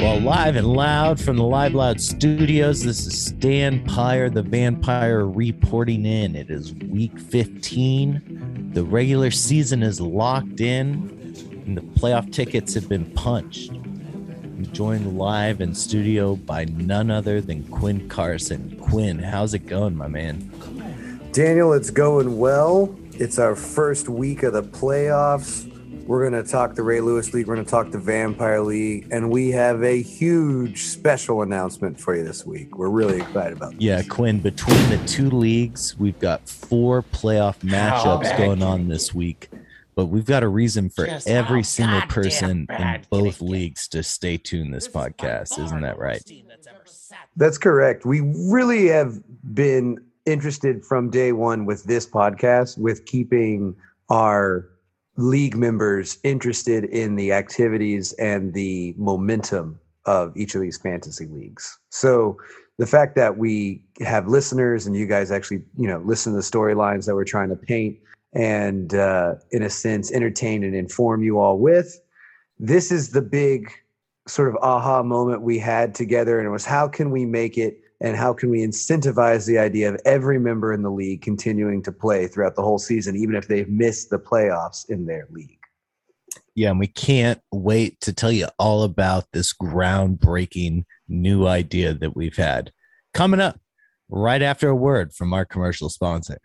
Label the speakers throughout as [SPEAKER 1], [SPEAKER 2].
[SPEAKER 1] Well, live and loud from the Live Loud Studios, this is Stan Pyre, the vampire, reporting in. It is week 15. The regular season is locked in, and the playoff tickets have been punched. I'm joined live in studio by none other than Quinn Carson. Quinn, how's it going, my man?
[SPEAKER 2] Daniel, it's going well. It's our first week of the playoffs. We're going to talk the Ray Lewis League. We're going to talk the Vampire League. And we have a huge special announcement for you this week. We're really excited about this.
[SPEAKER 1] Yeah, Quinn, between the two leagues, we've got four playoff matchups going on this week. But we've got a reason for
[SPEAKER 3] Just
[SPEAKER 1] every single
[SPEAKER 3] goddamn
[SPEAKER 1] person in both leagues to stay tuned this podcast. Isn't that right?
[SPEAKER 2] That's correct. We really have been interested from day one with this podcast, with keeping our league members interested in the activities and the momentum of each of these fantasy leagues. So the fact that we have listeners and you guys actually, you know, listen to the storylines that we're trying to paint and uh, in a sense entertain and inform you all with, this is the big sort of aha moment we had together and it was how can we make it and how can we incentivize the idea of every member in the league continuing to play throughout the whole season even if they've missed the playoffs in their league
[SPEAKER 1] Yeah, and we can't wait to tell you all about this groundbreaking new idea that we've had coming up right after a word from our commercial sponsor.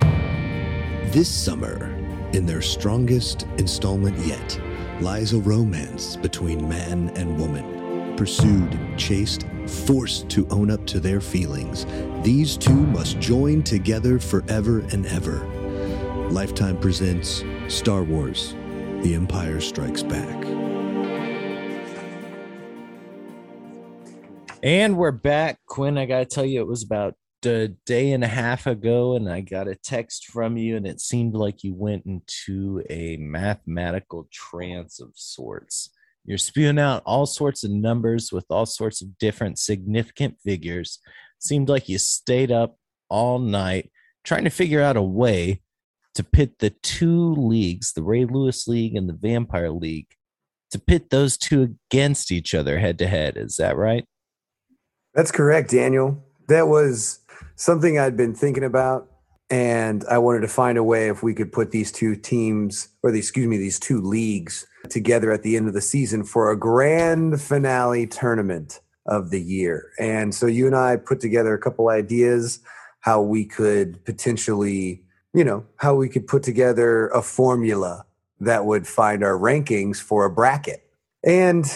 [SPEAKER 4] This summer, in their strongest installment yet, lies a romance between man and woman. Pursued, chased, forced to own up to their feelings, these two must join together forever and ever. Lifetime presents Star Wars The Empire Strikes Back.
[SPEAKER 1] And we're back. Quinn, I got to tell you, it was about a day and a half ago, and I got a text from you, and it seemed like you went into a mathematical trance of sorts. You're spewing out all sorts of numbers with all sorts of different significant figures. Seemed like you stayed up all night trying to figure out a way to pit the two leagues, the Ray Lewis League and the Vampire League, to pit those two against each other head to head. Is that right?
[SPEAKER 2] that's correct daniel that was something i'd been thinking about and i wanted to find a way if we could put these two teams or the, excuse me these two leagues together at the end of the season for a grand finale tournament of the year. And so you and i put together a couple ideas how we could potentially you know how we could put together a formula that would find our rankings for a bracket. And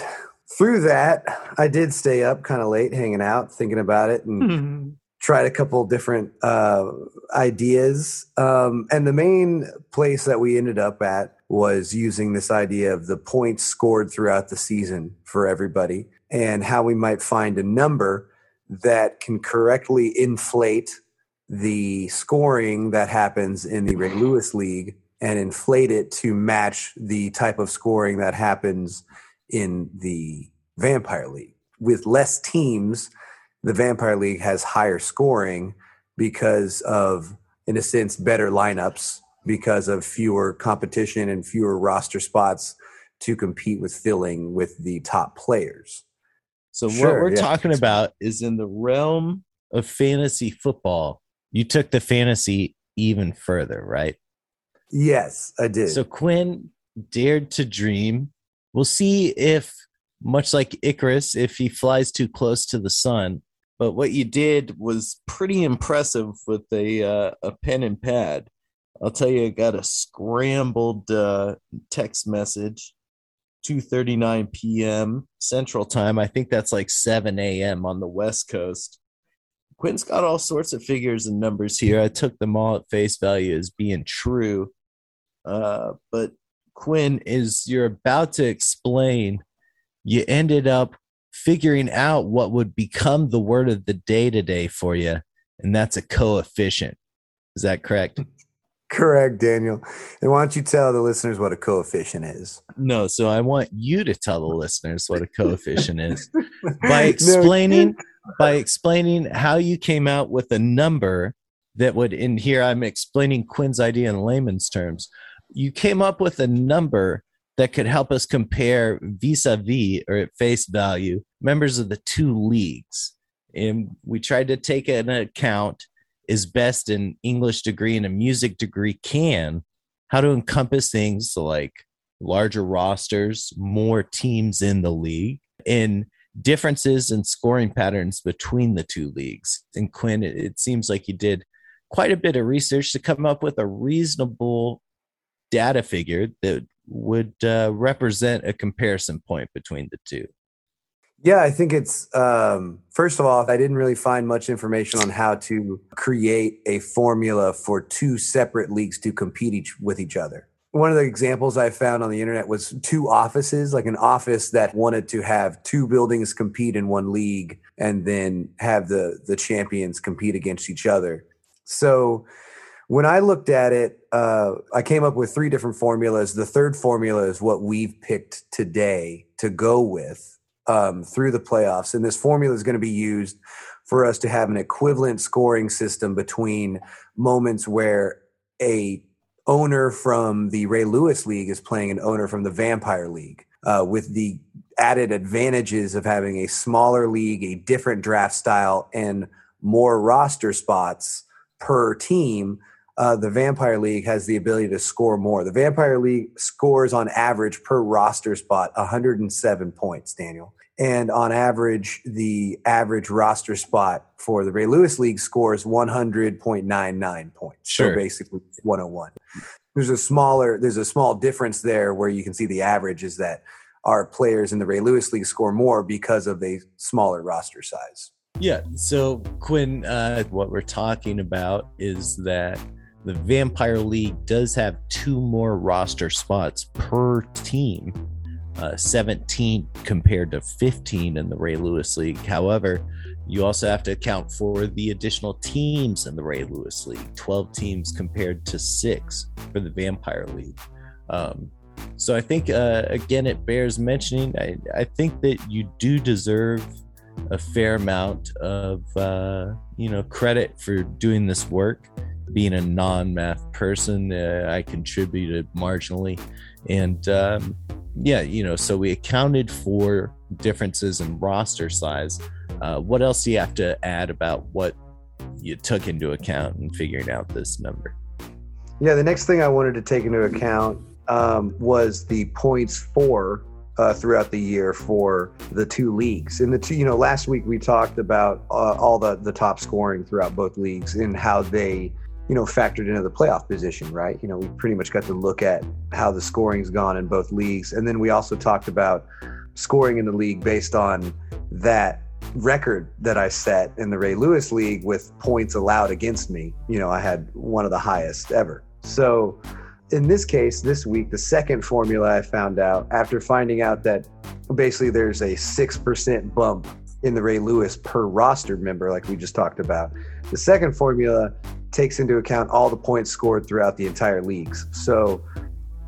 [SPEAKER 2] through that i did stay up kind of late hanging out thinking about it and tried a couple different uh, ideas. Um, and the main place that we ended up at was using this idea of the points scored throughout the season for everybody and how we might find a number that can correctly inflate the scoring that happens in the Ray Lewis League and inflate it to match the type of scoring that happens in the Vampire League. With less teams, the Vampire League has higher scoring because of, in a sense, better lineups because of fewer competition and fewer roster spots to compete with filling with the top players.
[SPEAKER 1] So what we're
[SPEAKER 2] yeah.
[SPEAKER 1] talking about is in the realm of fantasy football. You took the fantasy even further, right?
[SPEAKER 2] Yes, I did.
[SPEAKER 1] So Quinn dared to dream. We'll see if, much like Icarus, if he flies too close to the sun. But what you did was pretty impressive with a uh, a pen and pad. I'll tell you, I got a scrambled uh, text message, two thirty nine p.m. Central Time. I think that's like seven a.m. on the West Coast. Quinn's got all sorts of figures and numbers here. I took them all at face value as being true. Uh, but Quinn, is you're about to explain, you ended up figuring out what would become the word of the day today for you, and that's a coefficient. Is that correct?
[SPEAKER 2] Correct, Daniel. And why don't you tell the listeners what a coefficient is?
[SPEAKER 1] No, so I want you to tell the listeners what a coefficient is by
[SPEAKER 2] No,
[SPEAKER 1] explaining by explaining how you came out with a number that would in here I'm explaining Quinn's idea in layman's terms. You came up with a number that could help us compare vis a vis or at face value members of the two leagues. And we tried to take an account as best an English degree and a music degree can how to encompass things like larger rosters, more teams in the league, and differences in scoring patterns between the two leagues. And Quinn, it, seems like you did quite a bit of research to come up with a reasonable data figure that would uh, represent a comparison point between the two.
[SPEAKER 2] Yeah, I think it's um, first of all, I didn't really find much information on how to create a formula for two separate leagues to compete each with each other one of the examples I found on the internet was two offices, like an office that wanted to have two buildings compete in one league and then have the the champions compete against each other. So when I looked at it, uh, I came up with three different formulas. The third formula is what we've picked today to go with um, through the playoffs, and this formula is going to be used for us to have an equivalent scoring system between moments where a owner from the Ray Lewis League is playing an owner from the Vampire League, uh, with the added advantages of having a smaller league, a different draft style, and more roster spots per team. Uh, the Vampire League has the ability to score more. The Vampire League scores on average per roster spot 107 points, Daniel. And on average, the average roster spot for the Ray Lewis League scores 100.99 points. Sure. So basically 101. There's a smaller, there's a small difference there where you can see the average is that our players in the Ray Lewis League score more because of a smaller roster size.
[SPEAKER 1] Yeah. So Quinn, uh, what we're talking about is that the Vampire League does have two more roster spots per team uh, 17 compared to 15 in the Ray Lewis League. However, you also have to account for the additional teams in the Ray Lewis League 12 teams compared to six for the Vampire League. Um, so I think, uh, again, it bears mentioning. I, I think that you do deserve a fair amount of, uh, you know, credit for doing this work. Being a non math person, uh, I contributed marginally. And, um, yeah, you know, so we accounted for differences in roster size. Uh, what else do you have to add about what you took into account in figuring out this number?
[SPEAKER 2] Yeah, the next thing I wanted to take into account um, was the points for uh, throughout the year for the two leagues. In the two, you know, last week we talked about uh, all the the top scoring throughout both leagues and how they you know, factored into the playoff position, right? You know, we pretty much got to look at how the scoring's gone in both leagues. And then we also talked about scoring in the league based on that record that I set in the Ray Lewis League with points allowed against me. You know, I had one of the highest ever. So in this case, this week, the second formula I found out after finding out that basically there's a 6% bump in the Ray Lewis per roster member, like we just talked about. The second formula takes into account all the points scored throughout the entire leagues. So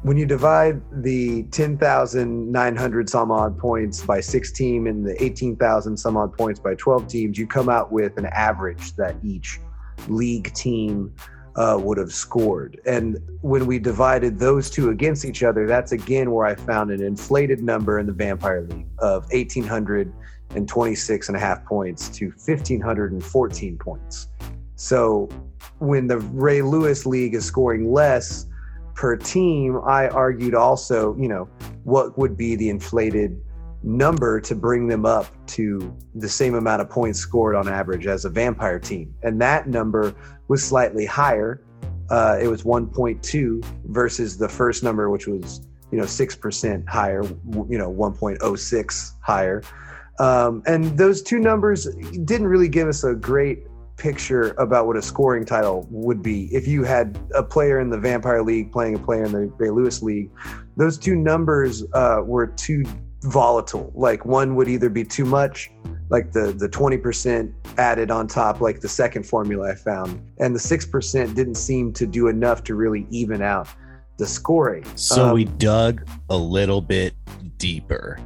[SPEAKER 2] when you divide the 10,900 some odd points by six and the 18,000 some odd points by 12 teams, you come out with an average that each league team uh, would have scored. And when we divided those two against each other, that's again where I found an inflated number in the Vampire League of 1,826 and a half points to 1,514 points. So when the Ray Lewis League is scoring less per team, I argued also, you know, what would be the inflated number to bring them up to the same amount of points scored on average as a vampire team. And that number was slightly higher. Uh, it was 1.2 versus the first number, which was, you know, 6% higher, you know, 1.06 higher. Um, and those two numbers didn't really give us a great picture about what a scoring title would be if you had a player in the Vampire League playing a player in the Ray Lewis League. Those two numbers uh, were too volatile. Like one would either be too much, like the the twenty percent added on top, like the second formula I found, and the six percent didn't seem to do enough to really even out the scoring.
[SPEAKER 1] So um, we dug a little bit deeper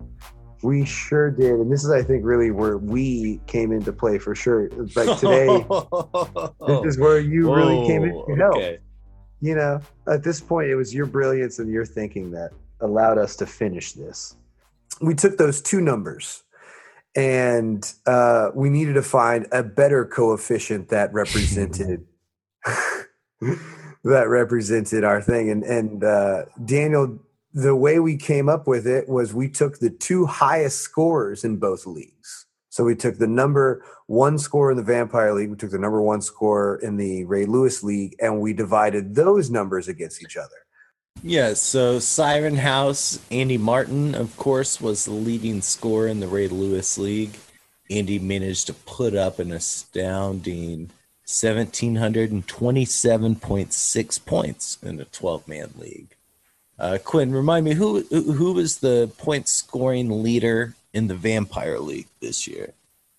[SPEAKER 2] we sure did, and this is, I think, really where we came into play for sure. Like today, this is where you really came in to help. Okay. You know, at this point, it was your brilliance and your thinking that allowed us to finish this. We took those two numbers and uh, we needed to find a better coefficient that represented that represented our thing. And and uh, Daniel, the way we came up with it was we took the two highest scorers in both leagues. So we took the number one score in the Vampire League, we took the number one score in the Ray Lewis League, and we divided those numbers against each other.
[SPEAKER 1] Yeah, so Siren House, Andy Martin, of course, was the leading scorer in the Ray Lewis League. Andy managed to put up an astounding 1,727.6 points in a 12 man league. Uh, Quinn, remind me who who was the point scoring leader in the Vampire League this year?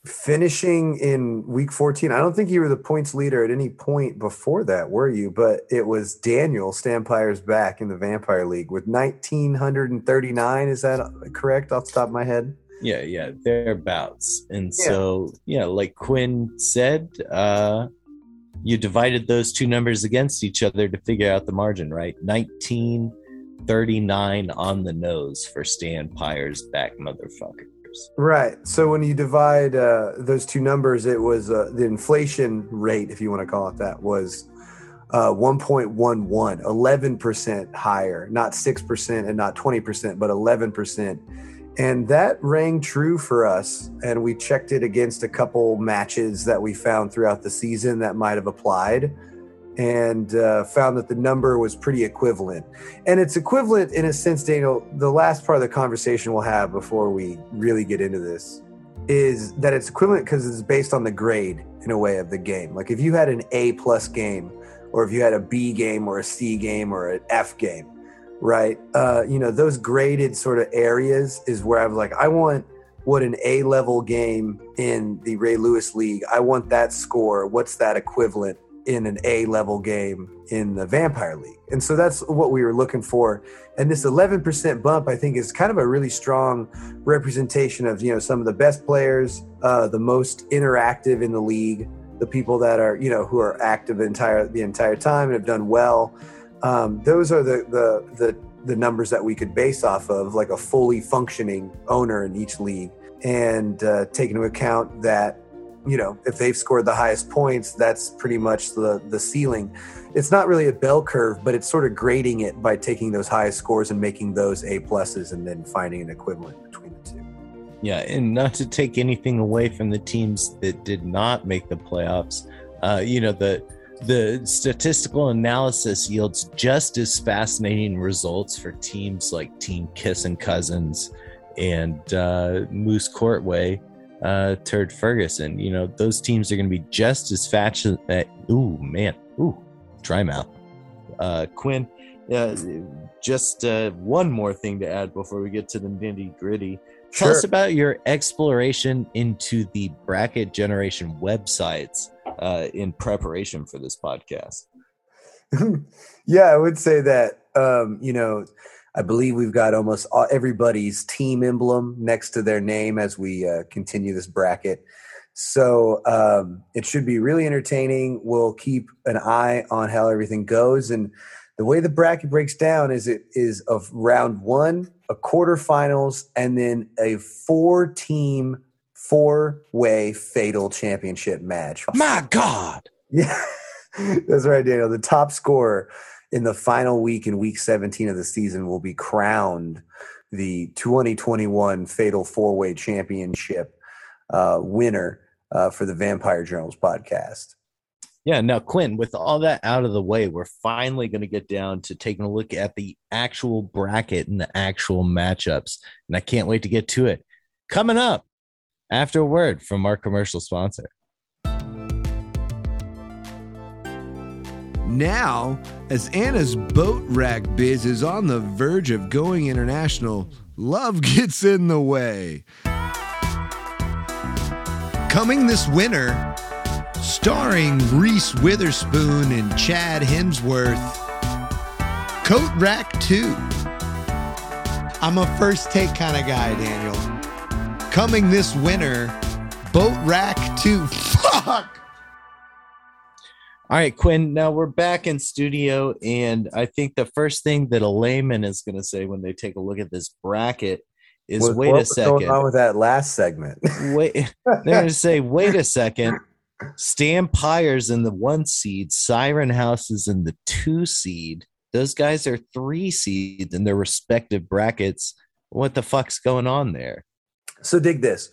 [SPEAKER 2] finishing in week 14 i don't think you were the points leader at any point before that were you? But it was daniel Stan Pyre's back in the vampire league with 1939 is that correct off the top of my head?
[SPEAKER 1] Yeah yeah thereabouts. And yeah. so yeah like quinn said uh you divided those two numbers against each other to figure out the margin right 1939 on the nose for stan pyre's back motherfuckers.
[SPEAKER 2] Right. So when you divide uh, those two numbers, it was uh, the inflation rate, if you want to call it that, was uh, 1.11, 11% higher, not 6% and not 20%, but 11%. And that rang true for us. And we checked it against a couple matches that we found throughout the season that might have applied and uh, found that the number was pretty equivalent. And it's equivalent in a sense, Daniel. The last part of the conversation we'll have before we really get into this is that it's equivalent because it's based on the grade in a way of the game. Like if you had an A plus game, or if you had a B game, or a C game, or an F game, right? Uh, you know, those graded sort of areas is where I was like, I want what an A level game in the Ray Lewis League. I want that score. What's that equivalent? In an A level game in the Vampire League. And so that's what we were looking for. And this 11% bump, I think, is kind of a really strong representation of, you know, some of the best players, uh, the most interactive in the league, the people that are, you know, who are active the entire, the entire time and have done well. Um, those are the, the, the, the numbers that we could base off of, like a fully functioning owner in each league. And uh, take into account that you know, if they've scored the highest points, that's pretty much the the ceiling. It's not really a bell curve, but it's sort of grading it by taking those highest scores and making those A pluses, and then finding an equivalent between the two.
[SPEAKER 1] Yeah, and not to take anything away from the teams that did not make the playoffs, uh, you know the the statistical analysis yields just as fascinating results for teams like Team Kiss and Cousins and uh, Moose Courtway uh, Turd Ferguson. You know, those teams are going to be just as fashion. Uh, ooh, man. Ooh, dry mouth. Uh, Quinn, uh, just uh, one more thing to add before we get to the nitty gritty. Tell us about your exploration into the bracket generation websites uh, in preparation for this podcast.
[SPEAKER 2] yeah, I would say that, um, you know, I believe we've got almost all, everybody's team emblem next to their name as we uh, continue this bracket. So um, it should be really entertaining. We'll keep an eye on how everything goes. And the way the bracket breaks down is it is of round one, a quarterfinals, and then a four team, four way fatal championship match.
[SPEAKER 1] My God.
[SPEAKER 2] Yeah, that's right, Daniel. The top scorer in the final week in week 17 of the season will be crowned the 2021 Fatal Four Way Championship uh, winner uh, for the Vampire Journals podcast.
[SPEAKER 1] Yeah, now, Quinn, with all that out of the way, we're finally going to get down to taking a look at the actual bracket and the actual matchups. And I can't wait to get to it. Coming up after a word from our commercial sponsor.
[SPEAKER 4] Now, as Anna's boat rack biz is on the verge of going international, love gets in the way. Coming this winter, starring Reese Witherspoon and Chad Hemsworth, Coat Rack 2. I'm a first take kind of guy, Daniel. Coming this winter, Boat Rack 2. Fuck!
[SPEAKER 1] All right, Quinn. Now we're back in studio, and I think the first thing that a layman is going to say when they take a look at this bracket is,
[SPEAKER 2] What-
[SPEAKER 1] "Wait
[SPEAKER 2] what
[SPEAKER 1] a
[SPEAKER 2] was going
[SPEAKER 1] second.
[SPEAKER 2] on with that last segment?
[SPEAKER 1] Wait." They're going to say, "Wait a second. Stan Pyre's in the one seed. Siren House is in the two seed. Those guys are three seeds in their respective brackets. What the fuck's going on there?"
[SPEAKER 2] So dig this.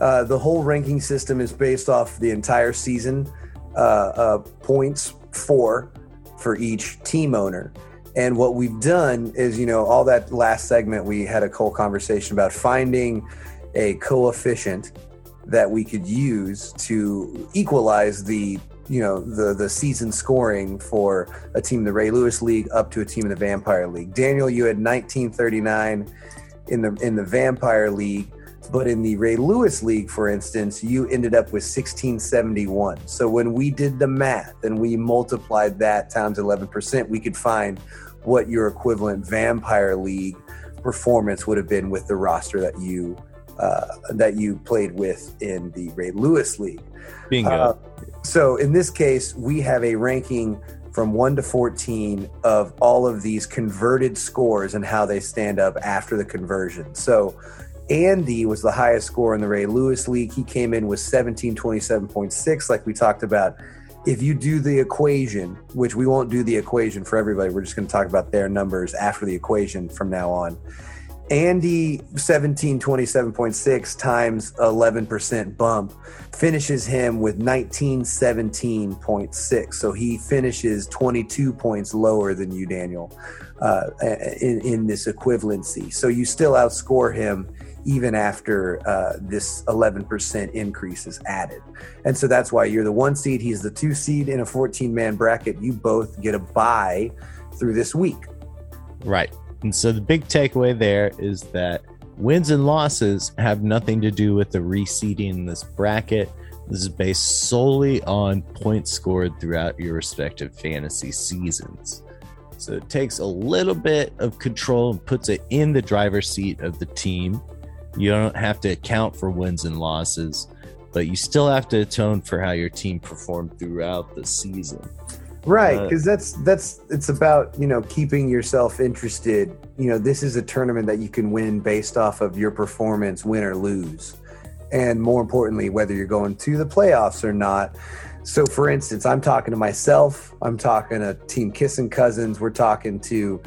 [SPEAKER 2] Uh, the whole ranking system is based off the entire season uh, uh, points for for each team owner. And what we've done is, you know, all that last segment we had a whole conversation about finding a coefficient that we could use to equalize the you know the the season scoring for a team in the Ray Lewis League up to a team in the Vampire League. Daniel, you had 1939 in the in the Vampire League, but in the Ray Lewis League, for instance, you ended up with 1671. So when we did the math and we multiplied that times 11%, we could find what your equivalent Vampire League performance would have been with the roster that you uh, that you played with in the Ray Lewis League.
[SPEAKER 1] Bingo.
[SPEAKER 2] Uh, so in this case, we have a ranking from 1 to 14 of all of these converted scores and how they stand up after the conversion. So Andy was the highest score in the Ray Lewis League. He came in with 1727.6, like we talked about. If you do the equation, which we won't do the equation for everybody, we're just going to talk about their numbers after the equation from now on. Andy 1727.6 times 11% bump finishes him with 1917.6. So he finishes 22 points lower than you, Daniel, uh, in, in this equivalency. So you still outscore him even after uh, this 11% increase is added. And so that's why you're the one seed, he's the two seed in a 14 man bracket. You both get a buy through this week.
[SPEAKER 1] Right. And so the big takeaway there is that wins and losses have nothing to do with the reseeding in this bracket. This is based solely on points scored throughout your respective fantasy seasons. So it takes a little bit of control and puts it in the driver's seat of the team. You don't have to account for wins and losses, but you still have to atone for how your team performed throughout the season.
[SPEAKER 2] right
[SPEAKER 1] Uh,
[SPEAKER 2] because that's that's it's about you know keeping yourself interested you know this is a tournament that you can win based off of your performance win or lose and more importantly whether you're going to the playoffs or not so for instance i'm talking to myself i'm talking to team kissing cousins we're talking to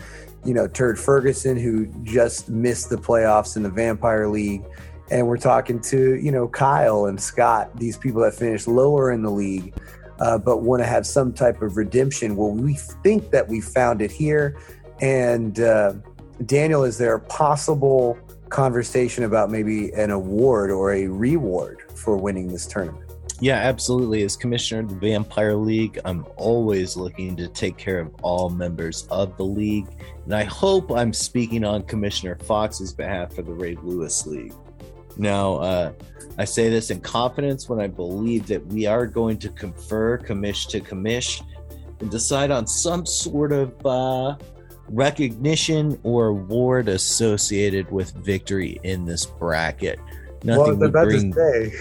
[SPEAKER 2] you know turd ferguson who just missed the playoffs in the vampire league and we're talking to you know kyle and scott these people that finished lower in the league uh, but want to have some type of redemption. Well, we think that we found it here. And uh, Daniel, is there a possible conversation about maybe an award or a reward for winning this tournament?
[SPEAKER 1] Yeah, absolutely. As commissioner of the Vampire League, I'm always looking to take care of all members of the league. And I hope I'm speaking on Commissioner Fox's behalf for the Ray Lewis League. Now, uh, I say this in confidence when I believe that we are going to confer commish to commish and decide on some sort of uh, recognition or award associated with victory in this bracket. Nothing
[SPEAKER 2] well, I was
[SPEAKER 1] would
[SPEAKER 2] about
[SPEAKER 1] bring
[SPEAKER 2] to say,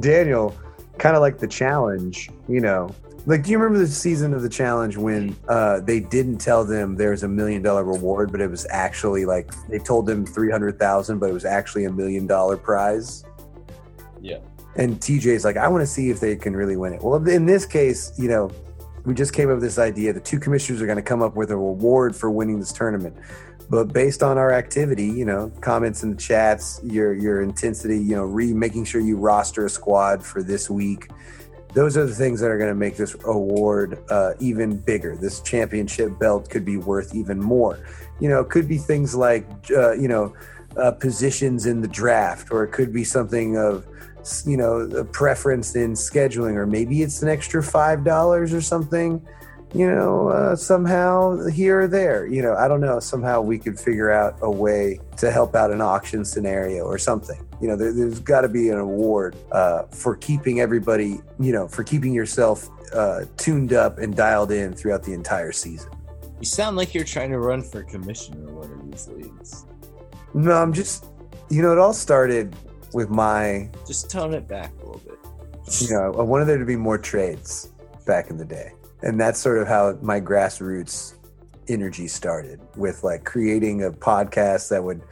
[SPEAKER 2] Daniel, kind of like the challenge, you know. Like, do you remember the season of the challenge when uh, they didn't tell them there was a million dollar reward, but it was actually like they told them three hundred thousand, but it was actually a million dollar prize?
[SPEAKER 1] Yeah.
[SPEAKER 2] And TJ's like, I want to see if they can really win it. Well, in this case, you know, we just came up with this idea. The two commissioners are going to come up with a reward for winning this tournament. But based on our activity, you know, comments in the chats, your your intensity, you know, re making sure you roster a squad for this week, those are the things that are going to make this award uh, even bigger. This championship belt could be worth even more. You know, it could be things like, uh, you know, uh, positions in the draft, or it could be something of, you know, a preference in scheduling, or maybe it's an extra five dollars or something. You know, uh, somehow here or there. You know, I don't know. Somehow we could figure out a way to help out an auction scenario or something. You know, there, there's got to be an award uh, for keeping everybody. You know, for keeping yourself uh, tuned up and dialed in throughout the entire season.
[SPEAKER 1] You sound like you're trying to run for commissioner in one of these leagues.
[SPEAKER 2] No, I'm just. You know, it all started with my.
[SPEAKER 1] Just tone it back a little bit.
[SPEAKER 2] You know, I wanted there to be more trades back in the day. And that's sort of how my grassroots energy started with like creating a podcast that would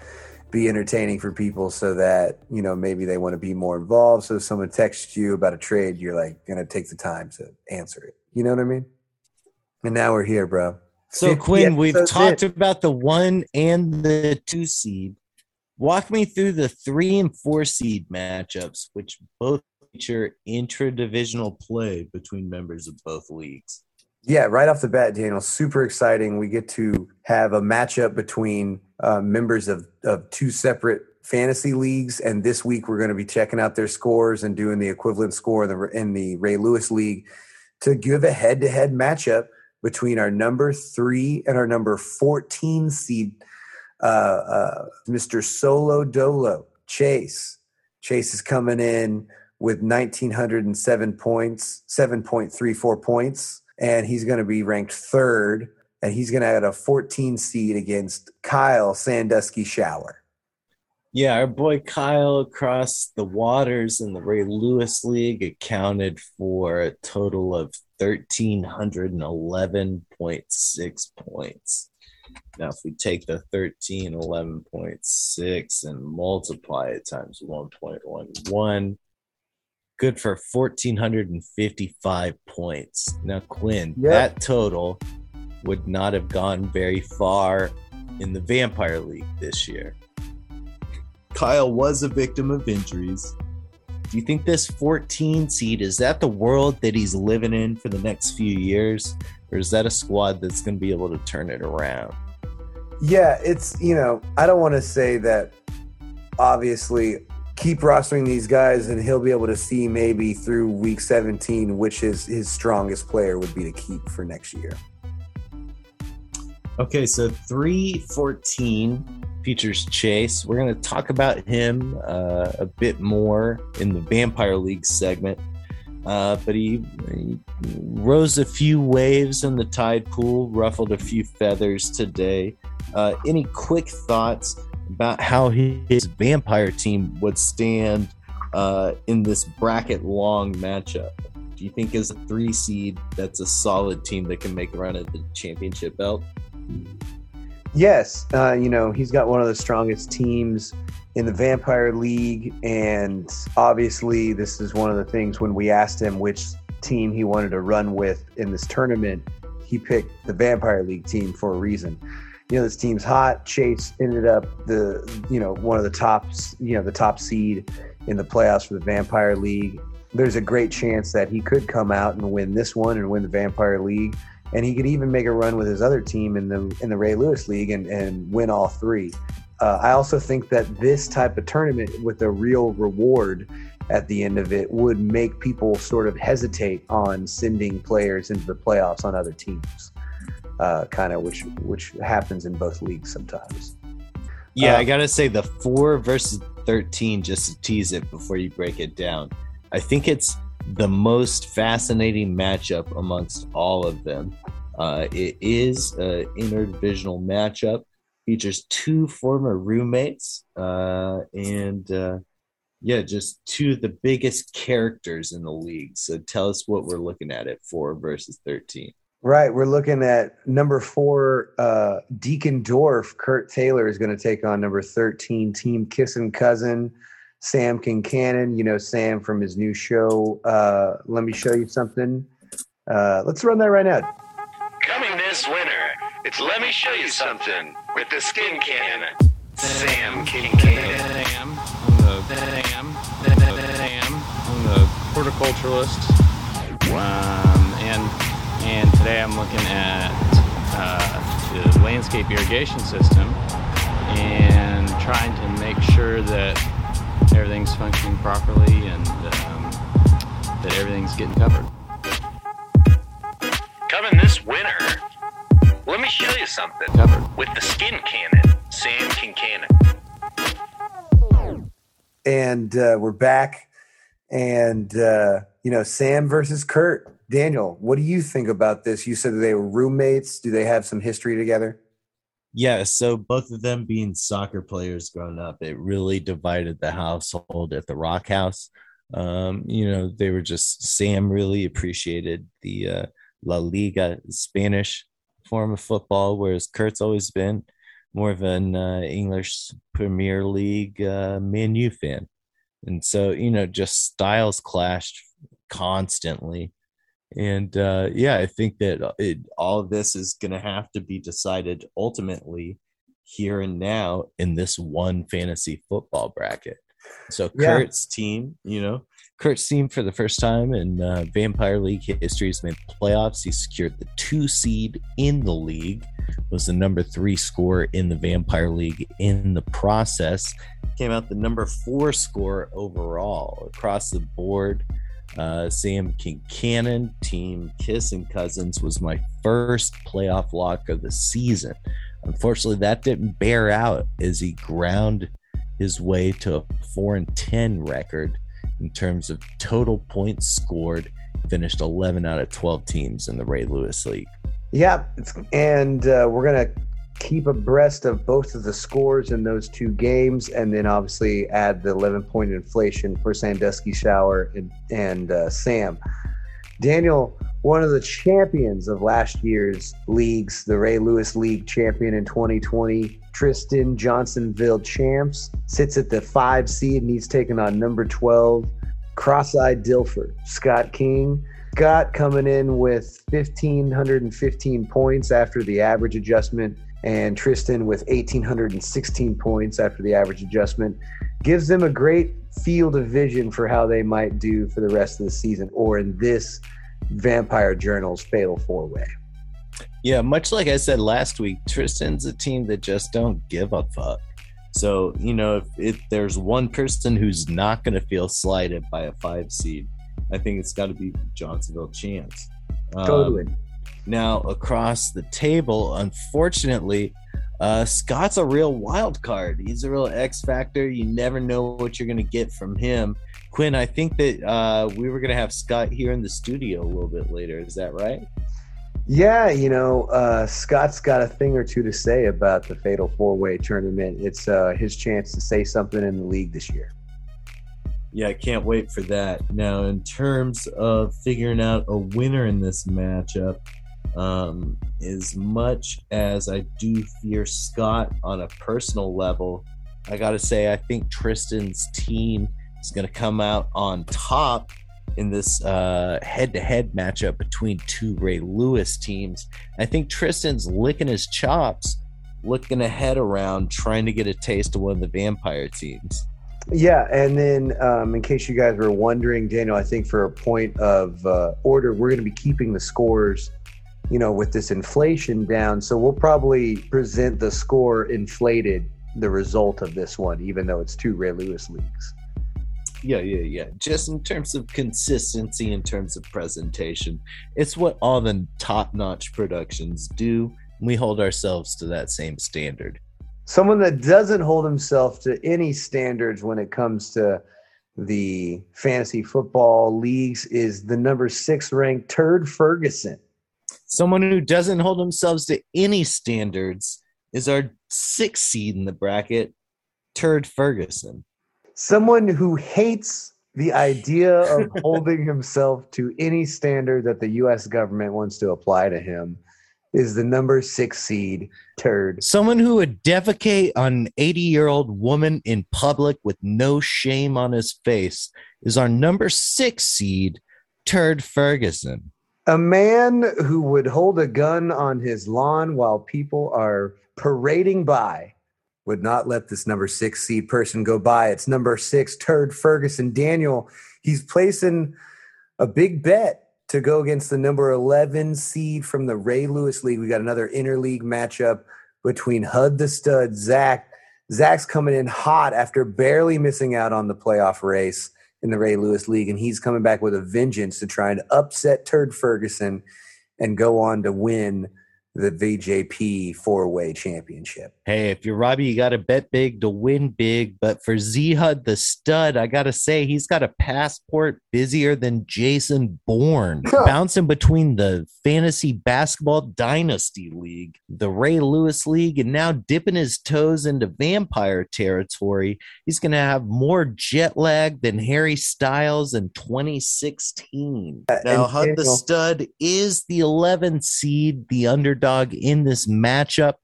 [SPEAKER 2] be entertaining for people so that you know maybe they want to be more involved. So if someone texts you about a trade you're like gonna take the time to answer it. You know what i mean? And now we're here bro.
[SPEAKER 1] So quinn we've talked in. about the one and the two seed. Walk me through the three and four seed matchups which both feature intra-divisional play between members of both leagues
[SPEAKER 2] yeah, right off the bat, Daniel, super exciting. We get to have a matchup between uh, members of, of two separate fantasy leagues. And this week, we're going to be checking out their scores and doing the equivalent score in the, in the Ray Lewis League to give a head to head matchup between our number three and our number 14 seed, uh, uh, Mr. Solo Dolo, Chase. Chase is coming in with 1,907 points, 7.34 points and he's going to be ranked third, and he's going to have a 14 seed against Kyle Sandusky Shower.
[SPEAKER 1] Yeah, our boy Kyle across the waters in the Ray Lewis League accounted for a total of 1,311.6 points. Now, if we take the 1311.6 and multiply it times 1.11, good for 1,455 points. Now, Quinn, yep. that total would not have gone very far in the Vampire League this year. Kyle was a victim of injuries. Do you think this 14 seed is that the world that he's living in for the next few years? Or is that a squad that's going to be able to turn it around?
[SPEAKER 2] Yeah, it's, you know, I don't want to say that obviously keep rostering these guys and he'll be able to see maybe through week 17 which is his strongest player would be to keep for next year.
[SPEAKER 1] Okay, so 314 features Chase. We're going to talk about him uh, a bit more in the Vampire League segment. Uh, but he, he, rose a few waves in the tide pool, ruffled a few feathers today. Uh, any quick thoughts about how his vampire team would stand uh, in this bracket long matchup. Do you think as a three seed, that's a solid team that can make a run at the championship belt?
[SPEAKER 2] Yes, uh, you know he's got one of the strongest teams in the Vampire League, and obviously this is one of the things when we asked him which team he wanted to run with in this tournament, he picked the Vampire League team for a reason you know this team's hot. Chase ended up the you know one of the tops you know the top seed in the playoffs for the Vampire League. There's a great chance that he could come out and win this one and win the Vampire League, and he could even make a run with his other team in the in the Ray Lewis League and and win all three. Uh, I also think that this type of tournament with a real reward at the end of it would make people sort of hesitate on sending players into the playoffs on other teams uh, kind of which which happens in both leagues sometimes.
[SPEAKER 1] Yeah, I uh, gotta say the four versus thirteen. Just to tease it before you break it down, I think it's the most fascinating matchup amongst all of them. Uh, it is an interdivisional matchup. Features two former roommates uh, and uh, yeah, just two of the biggest characters in the league. So tell us what we're looking at at four versus thirteen.
[SPEAKER 2] Right. We're looking at number four, uh, Deacon Dorf. Kurt Taylor is going to take on number 13, Team Kissin' Cousin, Sam Kincannon. You know, Sam from his new show. Uh, let me show you something. Uh, let's run that right now.
[SPEAKER 3] Coming this winter, it's Let Me Show You Something with the Skin Cannon. Sam Kincannon. Sam. I'm the Sam.
[SPEAKER 5] Sam. The horticulturalist. Um, and and today I'm looking at uh, the landscape irrigation system and trying to make sure that everything's functioning properly and um, that everything's getting covered.
[SPEAKER 3] Coming this winter, let me show you something.
[SPEAKER 5] Covered.
[SPEAKER 3] With the skin cannon, Sam Kincannon.
[SPEAKER 2] And uh, we're back. And, uh, you know, Sam versus Kurt Daniel, what do you think about this? You said they were roommates. Do they have some history together?
[SPEAKER 1] Yeah, so both of them being soccer players growing up, it really divided the household at the Rock House. Um, you know, they were just Sam really appreciated the uh, La Liga, Spanish form of football, whereas Kurt's always been more of an uh, English Premier League uh, Man U fan. And so, you know, just styles clashed constantly. And uh, yeah, I think that it, all of this is going to have to be decided ultimately here and now in this one fantasy football bracket. So
[SPEAKER 2] Yeah.
[SPEAKER 1] Kurt's team, you know, Kurt's team for the first time in uh, Vampire League history has made playoffs. He secured the two seed in the league, was the number three scorer in the Vampire League in the process. Came out the number four scorer overall across the board. Uh, Sam Kincannon, Team Kiss and Cousins was my first playoff lock of the season. Unfortunately, that didn't bear out as he ground his way to a 4 and 10 record in terms of total points scored. Finished 11 out of 12 teams in the Ray Lewis League.
[SPEAKER 2] Yeah, and uh, we're gonna keep abreast of both of the scores in those two games, and then obviously add the 11 point inflation for Sandusky Shower and, and uh, Sam. Daniel, one of the champions of last year's leagues, the Ray Lewis League champion in 2020, Tristan Johnsonville champs, sits at the five seed and he's taking on number 12, Cross-eyed Dilfer, Scott King. Scott coming in with 1,515 points after the average adjustment, and Tristan with 1,816 points after the average adjustment. Gives them a great field of vision for how they might do for the rest of the season, or in this Vampire Journal's Fatal Four Way.
[SPEAKER 1] Yeah, much like I said last week, Tristan's a team that just don't give a fuck. So, you know, if, if there's one person who's not going to feel slighted by a five seed, I think it's got to be Johnsonville Champs. Um,
[SPEAKER 2] Totally.
[SPEAKER 1] Now, across the table, unfortunately, uh, Scott's a real wild card. He's a real X factor. You never know what you're going to get from him. Quinn, I think that uh, we were going to have Scott here in the studio a little bit later. Is that right?
[SPEAKER 2] Yeah, you know, uh, Scott's got a thing or two to say about the Fatal Four Way tournament. It's uh, his chance to say something in the league this year.
[SPEAKER 1] Yeah, I can't wait for that. Now, in terms of figuring out a winner in this matchup, um, as much as I do fear Scott on a personal level, I got to say, I think Tristan's team is going to come out on top in this head to head matchup between two Ray Lewis teams. I think Tristan's licking his chops, looking ahead around, trying to get a taste of one of the vampire teams.
[SPEAKER 2] Yeah, and then um, in case you guys were wondering, Daniel, I think for a point of uh, order, we're going to be keeping the scores, you know, with this inflation down. So we'll probably present the score inflated, the result of this one, even though it's two Ray Lewis leagues.
[SPEAKER 1] Yeah, yeah, yeah. Just in terms of consistency, in terms of presentation, it's what all the top notch productions do. We hold ourselves to that same standard.
[SPEAKER 2] Someone that doesn't hold himself to any standards when it comes to the fantasy football leagues is the number six ranked Turd Ferguson.
[SPEAKER 1] Someone who doesn't hold themselves to any standards is our sixth seed in the bracket, Turd Ferguson.
[SPEAKER 2] Someone who hates the idea of holding himself to any standard that the US government wants to apply to him is the number six seed Turd.
[SPEAKER 1] Someone who would defecate on an 80 year old woman in public with no shame on his face is our number six seed, Turd Ferguson.
[SPEAKER 2] A man who would hold a gun on his lawn while people are parading by would not let this number six seed person go by. It's number six, Turd Ferguson. Daniel, he's placing a big bet to go against the number 11 seed from the Ray Lewis League. We got another interleague matchup between Hud the Stud, Zach. Zach's coming in hot after barely missing out on the playoff race in the Ray Lewis League, and he's coming back with a vengeance to try and upset Turd Ferguson and go on to win the VJP four way championship.
[SPEAKER 1] Hey, if you're Robbie, you got to bet big to win big. But for Z Hud, the stud, I got to say, he's got a passport busier than Jason Bourne, bouncing between the Fantasy Basketball Dynasty League, the Ray Lewis League, and now dipping his toes into vampire territory. He's going to have more jet lag than Harry Styles in 2016.
[SPEAKER 2] Uh,
[SPEAKER 1] Now, Hud the stud is the 11th seed, the underdog in this matchup.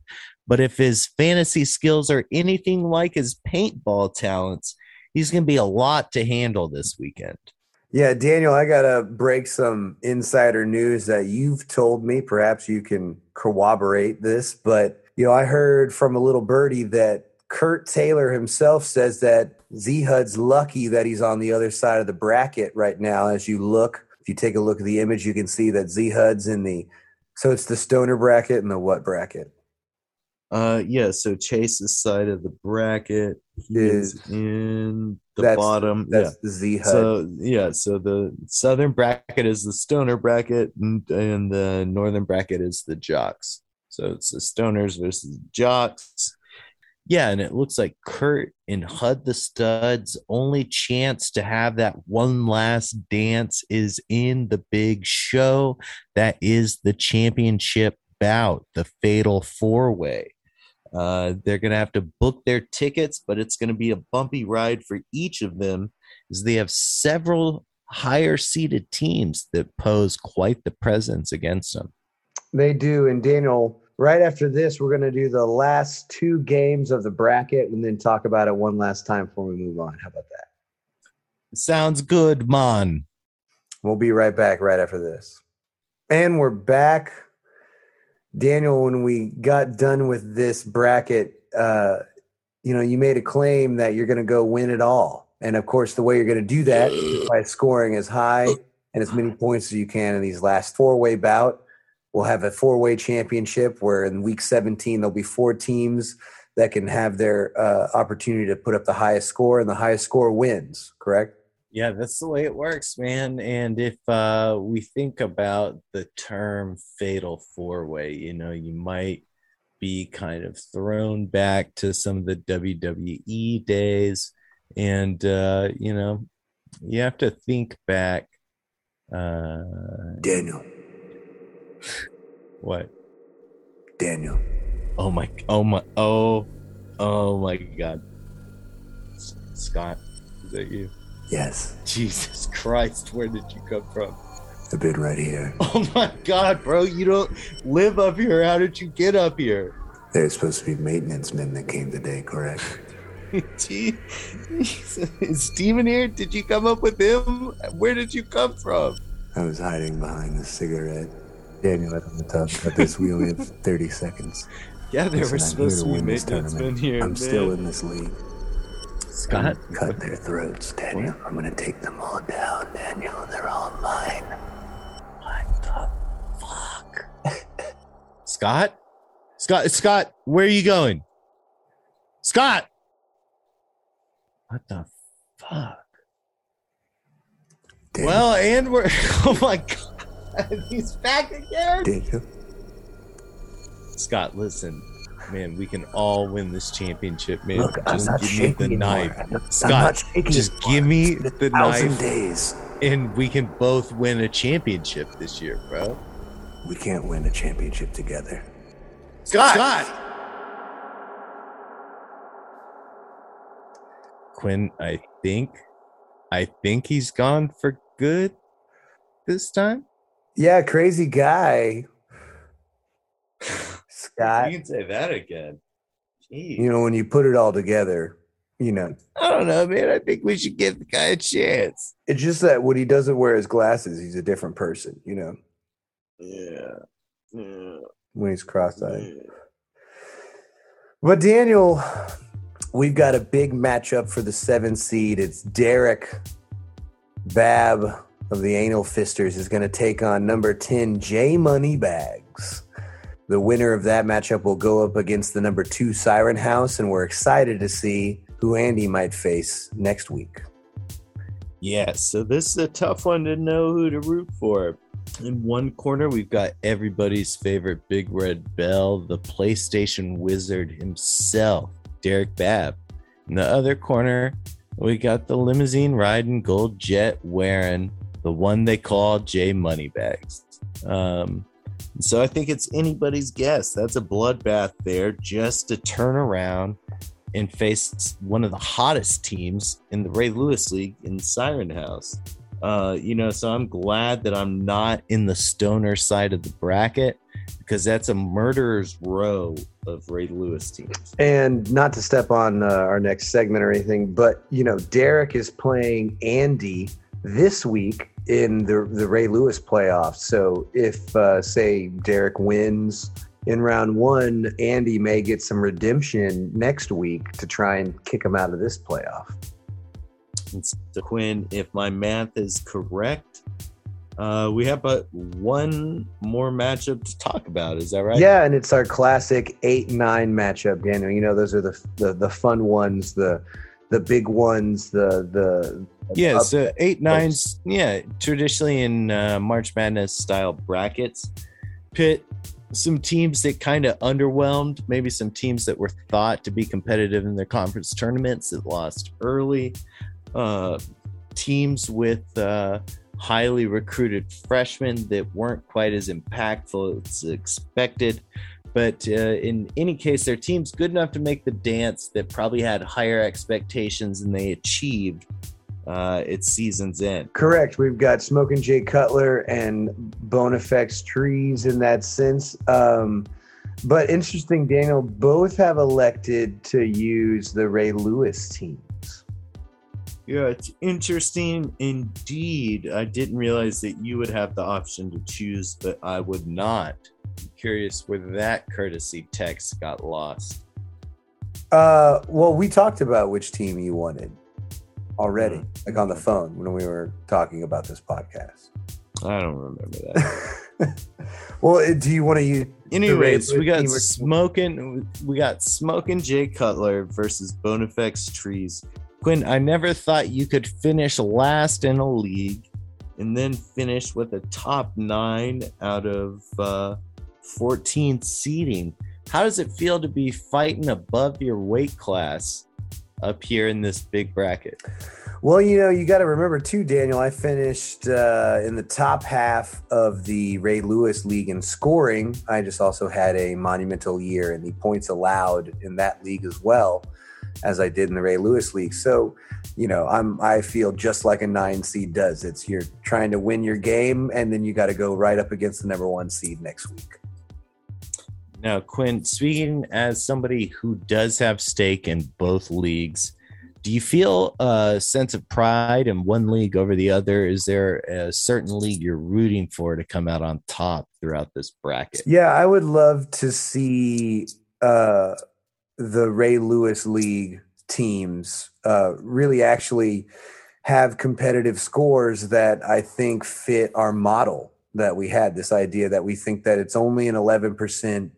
[SPEAKER 1] But if his fantasy skills are anything like his paintball talents, he's going to be a lot to handle this weekend.
[SPEAKER 2] Yeah, Daniel, I got to break some insider news that you've told me. Perhaps you can corroborate this, but you know, I heard from a little birdie that Kurt Taylor himself says that Z Hud's lucky that he's on the other side of the bracket right now. As you look, if you take a look at the image, you can see that Z Hud's in the so it's the stoner bracket and the what bracket?
[SPEAKER 1] Uh, yeah. So Chase's side of the bracket
[SPEAKER 2] Is-
[SPEAKER 1] is in the
[SPEAKER 2] that's-
[SPEAKER 1] bottom.
[SPEAKER 2] That's
[SPEAKER 1] yeah.
[SPEAKER 2] the Z Hud.
[SPEAKER 1] So yeah, so the southern bracket is the stoner bracket, and, and the northern bracket is the jocks. So it's the stoners versus jocks. Yeah, and it looks like Kurt and Hud the Studs' only chance to have that one last dance is in the big show. That is the championship bout, the fatal four way. Uh, they're going to have to book their tickets, but it's going to be a bumpy ride for each of them as they have several higher seeded teams that pose quite the presence against them.
[SPEAKER 2] They do. And Daniel, right after this, we're going to do the last two games of the bracket and then talk about it one last time before we move on. How about that?
[SPEAKER 1] Sounds good, man.
[SPEAKER 2] We'll be right back right after this. And we're back. Daniel, when we got done with this bracket, uh, you know, you made a claim that you're going to go win it all. And of course, the way you're going to do that is by scoring as high and as many points as you can in these last four way bout. We'll have a four way championship where in week 17, there'll be four teams that can have their uh, opportunity to put up the highest score, and the highest score wins, correct?
[SPEAKER 1] Yeah, that's the way it works, man. And if uh, we think about the term fatal four way, you know, you might be kind of thrown back to some of the WWE days. And, uh, you know, you have to think back. Uh,
[SPEAKER 2] Daniel,
[SPEAKER 1] what?
[SPEAKER 2] Daniel.
[SPEAKER 1] Oh my, oh my, oh, oh my God. Scott, is that you?
[SPEAKER 2] Yes,
[SPEAKER 1] Jesus Christ, where did you come from?
[SPEAKER 2] I've been right here.
[SPEAKER 1] Oh my god, bro, you don't live up here. How did you get up here?
[SPEAKER 2] There's supposed to be maintenance men that came today, correct?
[SPEAKER 1] Gee, Is Demon here? Did you come up with him? Where did you come from?
[SPEAKER 2] I was hiding behind the cigarette. Daniel, I don't talk about this. We only have 30 seconds.
[SPEAKER 1] Yeah, there
[SPEAKER 2] Listen,
[SPEAKER 1] were
[SPEAKER 2] I'm here
[SPEAKER 1] supposed
[SPEAKER 2] to
[SPEAKER 1] to
[SPEAKER 2] win this tournament.
[SPEAKER 1] here.
[SPEAKER 2] I'm still in this league.
[SPEAKER 1] Scott.
[SPEAKER 2] Cut their throats, Daniel. I'm gonna take them all down, Daniel. They're all mine.
[SPEAKER 1] What the fuck? Scott? Scott, Scott, where are you going? Scott! What the fuck?
[SPEAKER 2] Daniel,
[SPEAKER 1] Well, and we're oh my god, he's back again.
[SPEAKER 2] Daniel,
[SPEAKER 1] Scott, listen, man, we can all win this championship, man.
[SPEAKER 2] look,
[SPEAKER 1] just give me
[SPEAKER 2] shaking
[SPEAKER 1] the
[SPEAKER 2] anymore.
[SPEAKER 1] knife,
[SPEAKER 2] not-
[SPEAKER 1] Scott. just
[SPEAKER 2] anymore.
[SPEAKER 1] give me
[SPEAKER 2] It's been a
[SPEAKER 1] the knife,
[SPEAKER 2] days.
[SPEAKER 1] and we can both win a championship this year, bro.
[SPEAKER 2] We can't win a championship together.
[SPEAKER 1] Scott. Scott. Quinn, I think, I think he's gone for good this time.
[SPEAKER 2] Yeah, crazy guy. Scott.
[SPEAKER 1] You can say that again. Jeez.
[SPEAKER 2] You know, when you put it all together, you know,
[SPEAKER 1] I don't know, man. I think we should give the guy a chance.
[SPEAKER 2] it's just that when he doesn't wear his glasses, he's a different person, you know,
[SPEAKER 1] Yeah. Yeah.
[SPEAKER 2] when he's cross eyed. But Daniel, we've got a big matchup for the seven seed. It's Derek Babb of the Anal Fisters is going to take on number 10, Jay Moneybags. The winner of that matchup will go up against the number two Siren House, and we're excited to see who Andy might face next week.
[SPEAKER 1] Yeah, so this is a tough one to know who to root for. In one corner, we've got everybody's favorite Big Red Bell, the PlayStation wizard himself, Derek Babb. In the other corner, we got the limousine riding gold jet wearing the one they call Jay Moneybags. Um, so I think it's anybody's guess. That's a bloodbath there just to turn around and face one of the hottest teams in the Ray Lewis League in Siren House. Uh, you know, so I'm glad that I'm not in the stoner side of the bracket because that's a murderer's row of Ray Lewis teams.
[SPEAKER 2] And not to step on uh, our next segment or anything, but you know, Derek is playing Andy this week in the the Ray Lewis playoffs. So if uh, say Derek wins in round one, Andy may get some redemption next week to try and kick him out of this playoff.
[SPEAKER 1] And so Quinn, if my math is correct, uh, we have but one more matchup to talk about. Is that right?
[SPEAKER 2] Yeah, and it's our classic eight nine matchup, Daniel. You know, those are the the, the fun ones, the the big ones, the the
[SPEAKER 1] Yeah, so eight nines. Yeah, traditionally in uh, March Madness style brackets, pit some teams that kind of underwhelmed. Maybe some teams that were thought to be competitive in their conference tournaments that lost early. Uh, teams with uh, highly recruited freshmen that weren't quite as impactful as expected. But uh, in any case, their team's good enough to make the dance that probably had higher expectations than they achieved uh, its season's end.
[SPEAKER 2] Correct. We've got Smoking Jay Cutler and Bonafex Trees in that sense. Um, but interesting, Daniel, both have elected to use the Ray Lewis teams.
[SPEAKER 1] Yeah, it's interesting indeed. I didn't realize that you would have the option to choose, but I would not. I'm curious where that courtesy text got lost.
[SPEAKER 2] Uh, well, we talked about which team you wanted already, like on the phone when we were talking about this podcast.
[SPEAKER 1] I don't remember that.
[SPEAKER 2] well, do you want to use?
[SPEAKER 1] Anyways, we got
[SPEAKER 2] Lewis team or-
[SPEAKER 1] smoking. We got smoking Jay Cutler versus Bonafex Trees. Quinn, I never thought you could finish last in a league and then finish with a top nine out of uh, 14 seeding. How does it feel to be fighting above your weight class up here in this big bracket?
[SPEAKER 2] Well, you know, you got to remember too, Daniel. I finished uh, in the top half of the Ray Lewis League in scoring. I just also had a monumental year in the points allowed in that league as well as I did in the Ray Lewis League. So, you know, I'm I feel just like a nine seed does. It's you're trying to win your game, and then you got to go right up against the number one seed next week.
[SPEAKER 1] Now, Quinn, speaking as somebody who does have stake in both leagues, do you feel a sense of pride in one league over the other? Is there a certain league you're rooting for to come out on top throughout this bracket?
[SPEAKER 2] Yeah, I would love to see uh, the Ray Lewis League teams uh, really actually have competitive scores that I think fit our model that we had. This idea that we think that it's only an 11%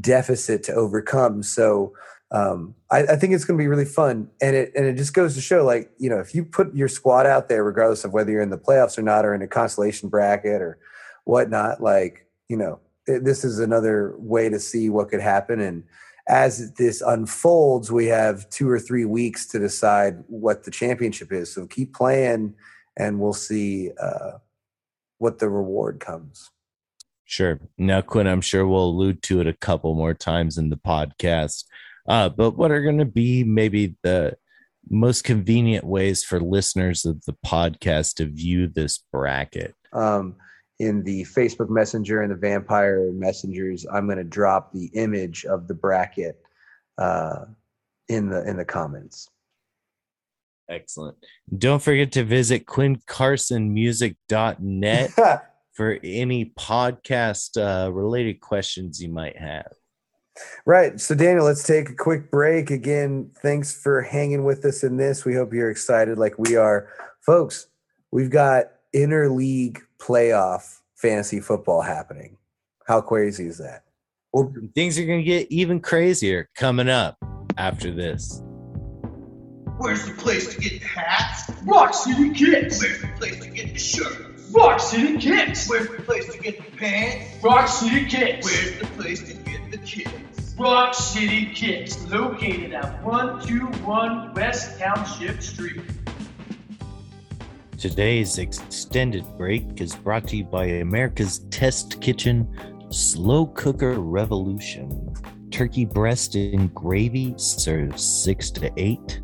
[SPEAKER 2] deficit to overcome. So um, I, I think it's going to be really fun, and it and it just goes to show, like you know, if you put your squad out there, regardless of whether you're in the playoffs or not, or in a consolation bracket or whatnot, like you know, it, this is another way to see what could happen. And as this unfolds, we have two or three weeks to decide what the championship is. So keep playing, and we'll see uh, what the reward comes.
[SPEAKER 1] Sure. Now, Quinn, I'm sure we'll allude to it a couple more times in the podcast. Uh, but what are going to be maybe the most convenient ways for listeners of the podcast to view this bracket?
[SPEAKER 2] um, in the Facebook Messenger and the Vampire Messengers. I'm going to drop the image of the bracket uh, in the in the comments.
[SPEAKER 1] Excellent. Don't forget to visit quinncarsonmusic.net for any podcast uh, related questions you might have.
[SPEAKER 2] right. So Daniel, let's take a quick break. Again, thanks for hanging with us in this. We hope you're excited like we are, folks. We've got interleague playoff fantasy football happening. How crazy is that? Well,
[SPEAKER 1] Things are going to get even crazier coming up after this.
[SPEAKER 6] Where's the place to get the hats? Rock City Kicks. Where's the place to get the shirts? Rock City Kicks.
[SPEAKER 7] Where's the place to get the pants?
[SPEAKER 6] Rock City Kicks.
[SPEAKER 7] Where's the place to get the kicks?
[SPEAKER 6] Rock City Kicks, located at 121 West Township Street.
[SPEAKER 1] Today's extended break is brought to you by America's Test Kitchen Slow Cooker Revolution. Turkey breast in gravy serves six to eight.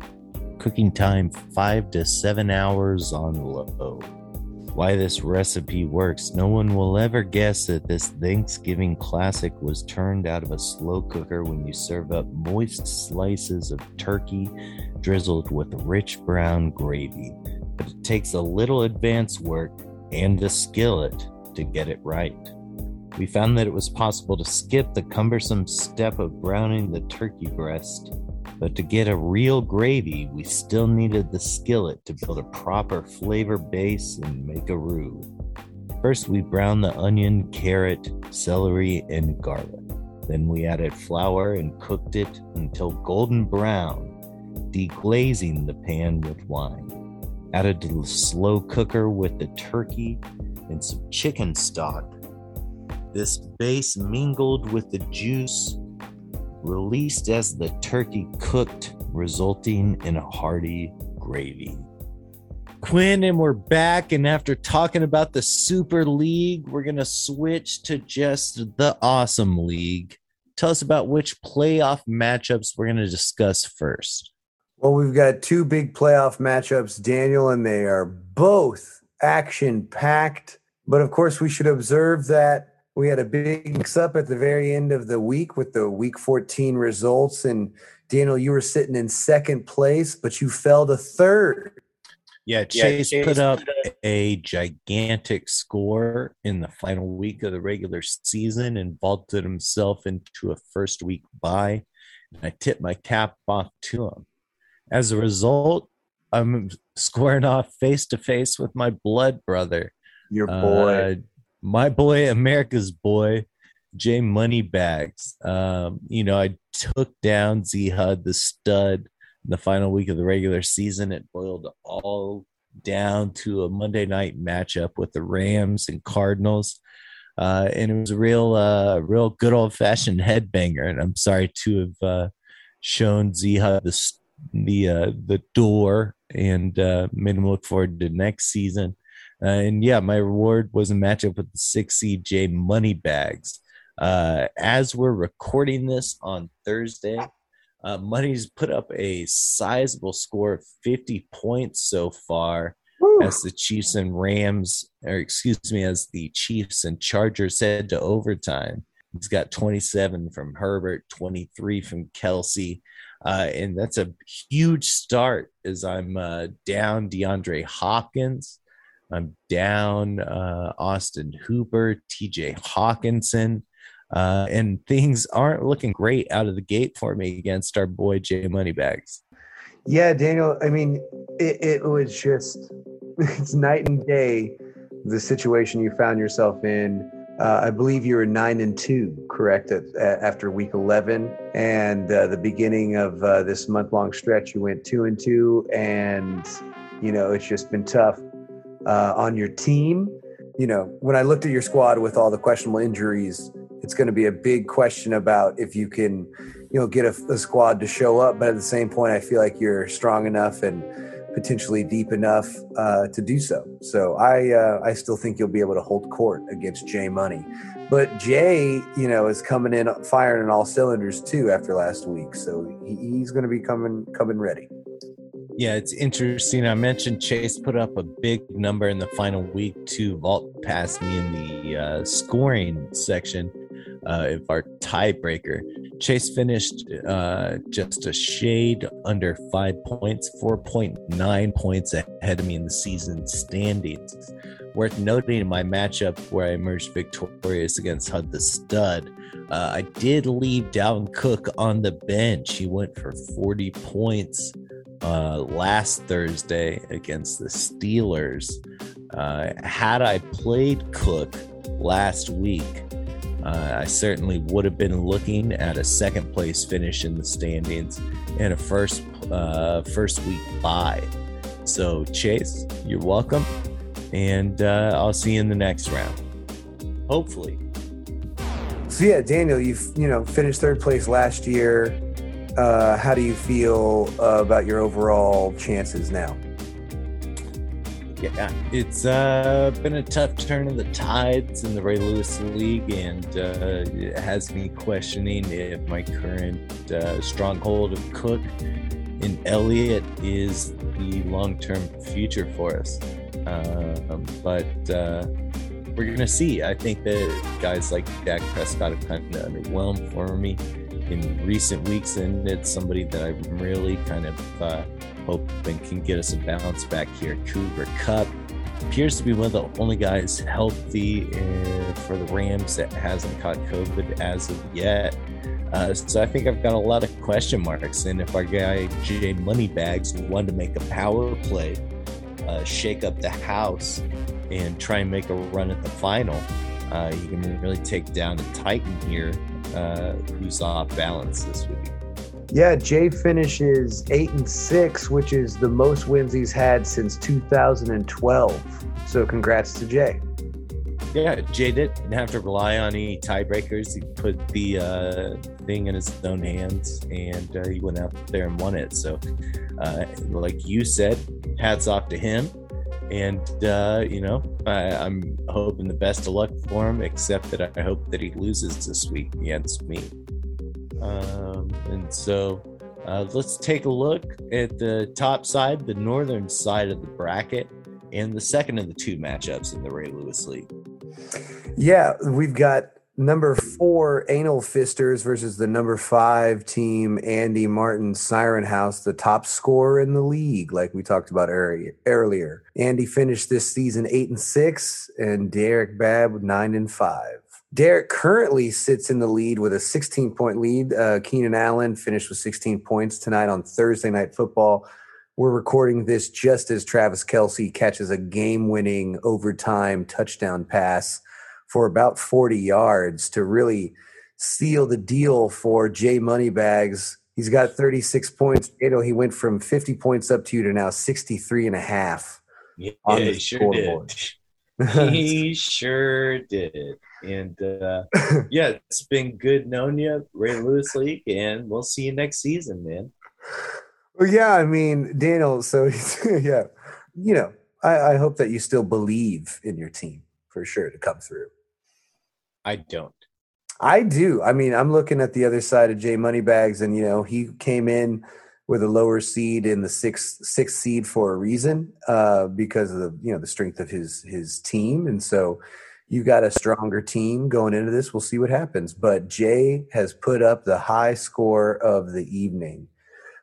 [SPEAKER 1] Cooking time five to seven hours on low. Why this recipe works, no one will ever guess that this Thanksgiving classic was turned out of a slow cooker when you serve up moist slices of turkey drizzled with rich brown gravy. But it takes a little advance work and a skillet to get it right. We found that it was possible to skip the cumbersome step of browning the turkey breast, but to get a real gravy, we still needed the skillet to build a proper flavor base and make a roux. First, we browned the onion, carrot, celery, and garlic. Then we added flour and cooked it until golden brown, deglazing the pan with wine. Added to the slow cooker with the turkey and some chicken stock this base mingled with the juice, released as the turkey cooked, resulting in a hearty gravy. Quinn, and we're back. And after talking about the Super League, we're going to switch to just the Awesome League. Tell us about which playoff matchups we're going to discuss first.
[SPEAKER 2] Well, we've got two big playoff matchups, Daniel, and they are both action packed. But of course, we should observe that we had a big mix up at the very end of the week with the week 14 results. And Daniel, you were sitting in second place, but you fell to third.
[SPEAKER 1] Yeah, Chase, yeah, Chase put up a gigantic score in the final week of the regular season and vaulted himself into a first week bye. And I tipped my cap off to him. As a result, I'm squaring off face to face with my blood brother.
[SPEAKER 2] Your boy. Uh,
[SPEAKER 1] my boy, America's boy, Jay Moneybags. Um, you know, I took down Z Hud, the stud, in the final week of the regular season. It boiled all down to a Monday night matchup with the Rams and Cardinals. Uh, and it was a real, uh, real good old fashioned headbanger. And I'm sorry to have uh, shown Z Hud the the uh, the door and uh, made him look forward to next season. Uh, and yeah, my reward was a matchup with the six seed Jay Moneybags. Uh, as we're recording this on Thursday, uh, Money's put up a sizable score of 50 points so far Woo. as the Chiefs and Rams, or excuse me, as the Chiefs and Chargers head to overtime. He's got 27 from Herbert, 23 from Kelce. Uh, and that's a huge start as I'm uh, down DeAndre Hopkins. I'm down uh, Austin Hooper, TJ Hockenson. Uh, and things aren't looking great out of the gate for me against our boy Jay Moneybags.
[SPEAKER 2] Yeah, Daniel. I mean, it, it was just it's night and day the situation you found yourself in. Uh, I believe you were nine and two, correct? At, at, after week eleven, and uh, the beginning of uh, this month-long stretch, you went two and two, and you know it's just been tough uh, on your team. You know, when I looked at your squad with all the questionable injuries, it's going to be a big question about if you can, you know, get a, a squad to show up. But at the same point, I feel like you're strong enough and potentially deep enough uh, to do so. So I uh, I still think you'll be able to hold court against Jay Money. But Jay, you know, is coming in firing on all cylinders too after last week. So he, he's going to be coming coming ready.
[SPEAKER 1] Yeah, it's interesting. I mentioned Chase put up a big number in the final week to vault past me in the uh, scoring section uh, of our tiebreaker. Chase finished uh, just a shade under five points, 4.9 points ahead of me in the season standings. Worth noting in my matchup where I emerged victorious against Hud the Stud, uh, I did leave Dalvin Cook on the bench. He went for 40 points uh, last Thursday against the Steelers. Uh, had I played Cook last week, uh, I certainly would have been looking at a second place finish in the standings and a first uh, first week bye. So Chase, you're welcome. and uh, I'll see you in the next round. Hopefully.
[SPEAKER 2] So yeah, Daniel, you've you know finished third place last year. Uh, how do you feel uh, about your overall chances now?
[SPEAKER 1] Yeah, it's uh, been a tough turn of the tides in the Ray Lewis League, and uh, it has me questioning if my current uh, stronghold of Cook and Elliott is the long-term future for us. Um, but uh, we're gonna see. I think that guys like Dak Prescott have kind of underwhelmed for me in recent weeks, and it's somebody that I'm really kind of uh, hoping can get us a bounce back here. Cooper Kupp appears to be one of the only guys healthy uh, for the Rams that hasn't caught COVID as of yet. Uh, so I think I've got a lot of question marks. And if our guy Jay Moneybags wanted to make a power play, uh, shake up the house, and try and make a run at the final, uh, he can really take down a Titan here uh, who's off balance this week.
[SPEAKER 2] Yeah, Jay finishes eight and six, which is the most wins he's had since 2012. So congrats to Jay.
[SPEAKER 1] Yeah, Jay didn't have to rely on any tiebreakers. He put the uh, thing in his own hands, and uh, he went out there and won it. So, uh, like you said, hats off to him. And uh, you know, I, I'm hoping the best of luck for him. Except that I hope that he loses this week against me. Um, and so, uh, let's take a look at the top side, the northern side of the bracket, and the second of the two matchups in the Ray Lewis League.
[SPEAKER 2] Yeah, we've got number four Anal Fisters versus the number five team Andy Martin Siren House, the top scorer in the league, like we talked about earlier. Andy finished this season eight and six, and Derek Babb nine and five. Derek currently sits in the lead with a 16 point lead. Uh, Keenan Allen finished with 16 points tonight on Thursday Night Football. We're recording this just as Travis Kelce catches a game winning overtime touchdown pass for about 40 yards to really seal the deal for Jay Moneybags. He's got 36 points. You know, he went from 50 points up to you to now 63 and a half.
[SPEAKER 1] Yeah, he sure did. he sure did. And uh, yeah, it's been good knowing you, Ray Lewis League, and we'll see you next season, man.
[SPEAKER 2] Well, yeah, I mean, Daniel, so yeah, you know, I, I hope that you still believe in your team for sure to come through.
[SPEAKER 1] I don't.
[SPEAKER 2] I do. I mean, I'm looking at the other side of Jay Moneybags, and you know, he came in with a lower seed in the sixth sixth seed for a reason, uh, because of the you know the strength of his his team, and so you've got a stronger team going into this. We'll see what happens. But Jay has put up the high score of the evening.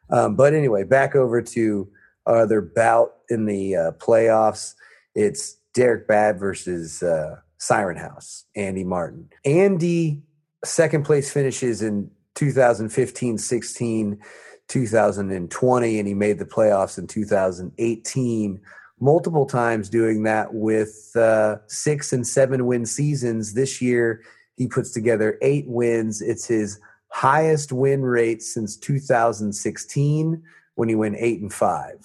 [SPEAKER 2] Um, but anyway, back over to other bout in the uh, playoffs. It's Derek Babb versus uh, Siren House, Andy Martin. Andy, second place finishes in 2015 16, 2020, and he made the playoffs in 2018 multiple times doing that with uh, six and seven win seasons. This year, he puts together eight wins. It's his highest win rate since 2016 when he went eight and five.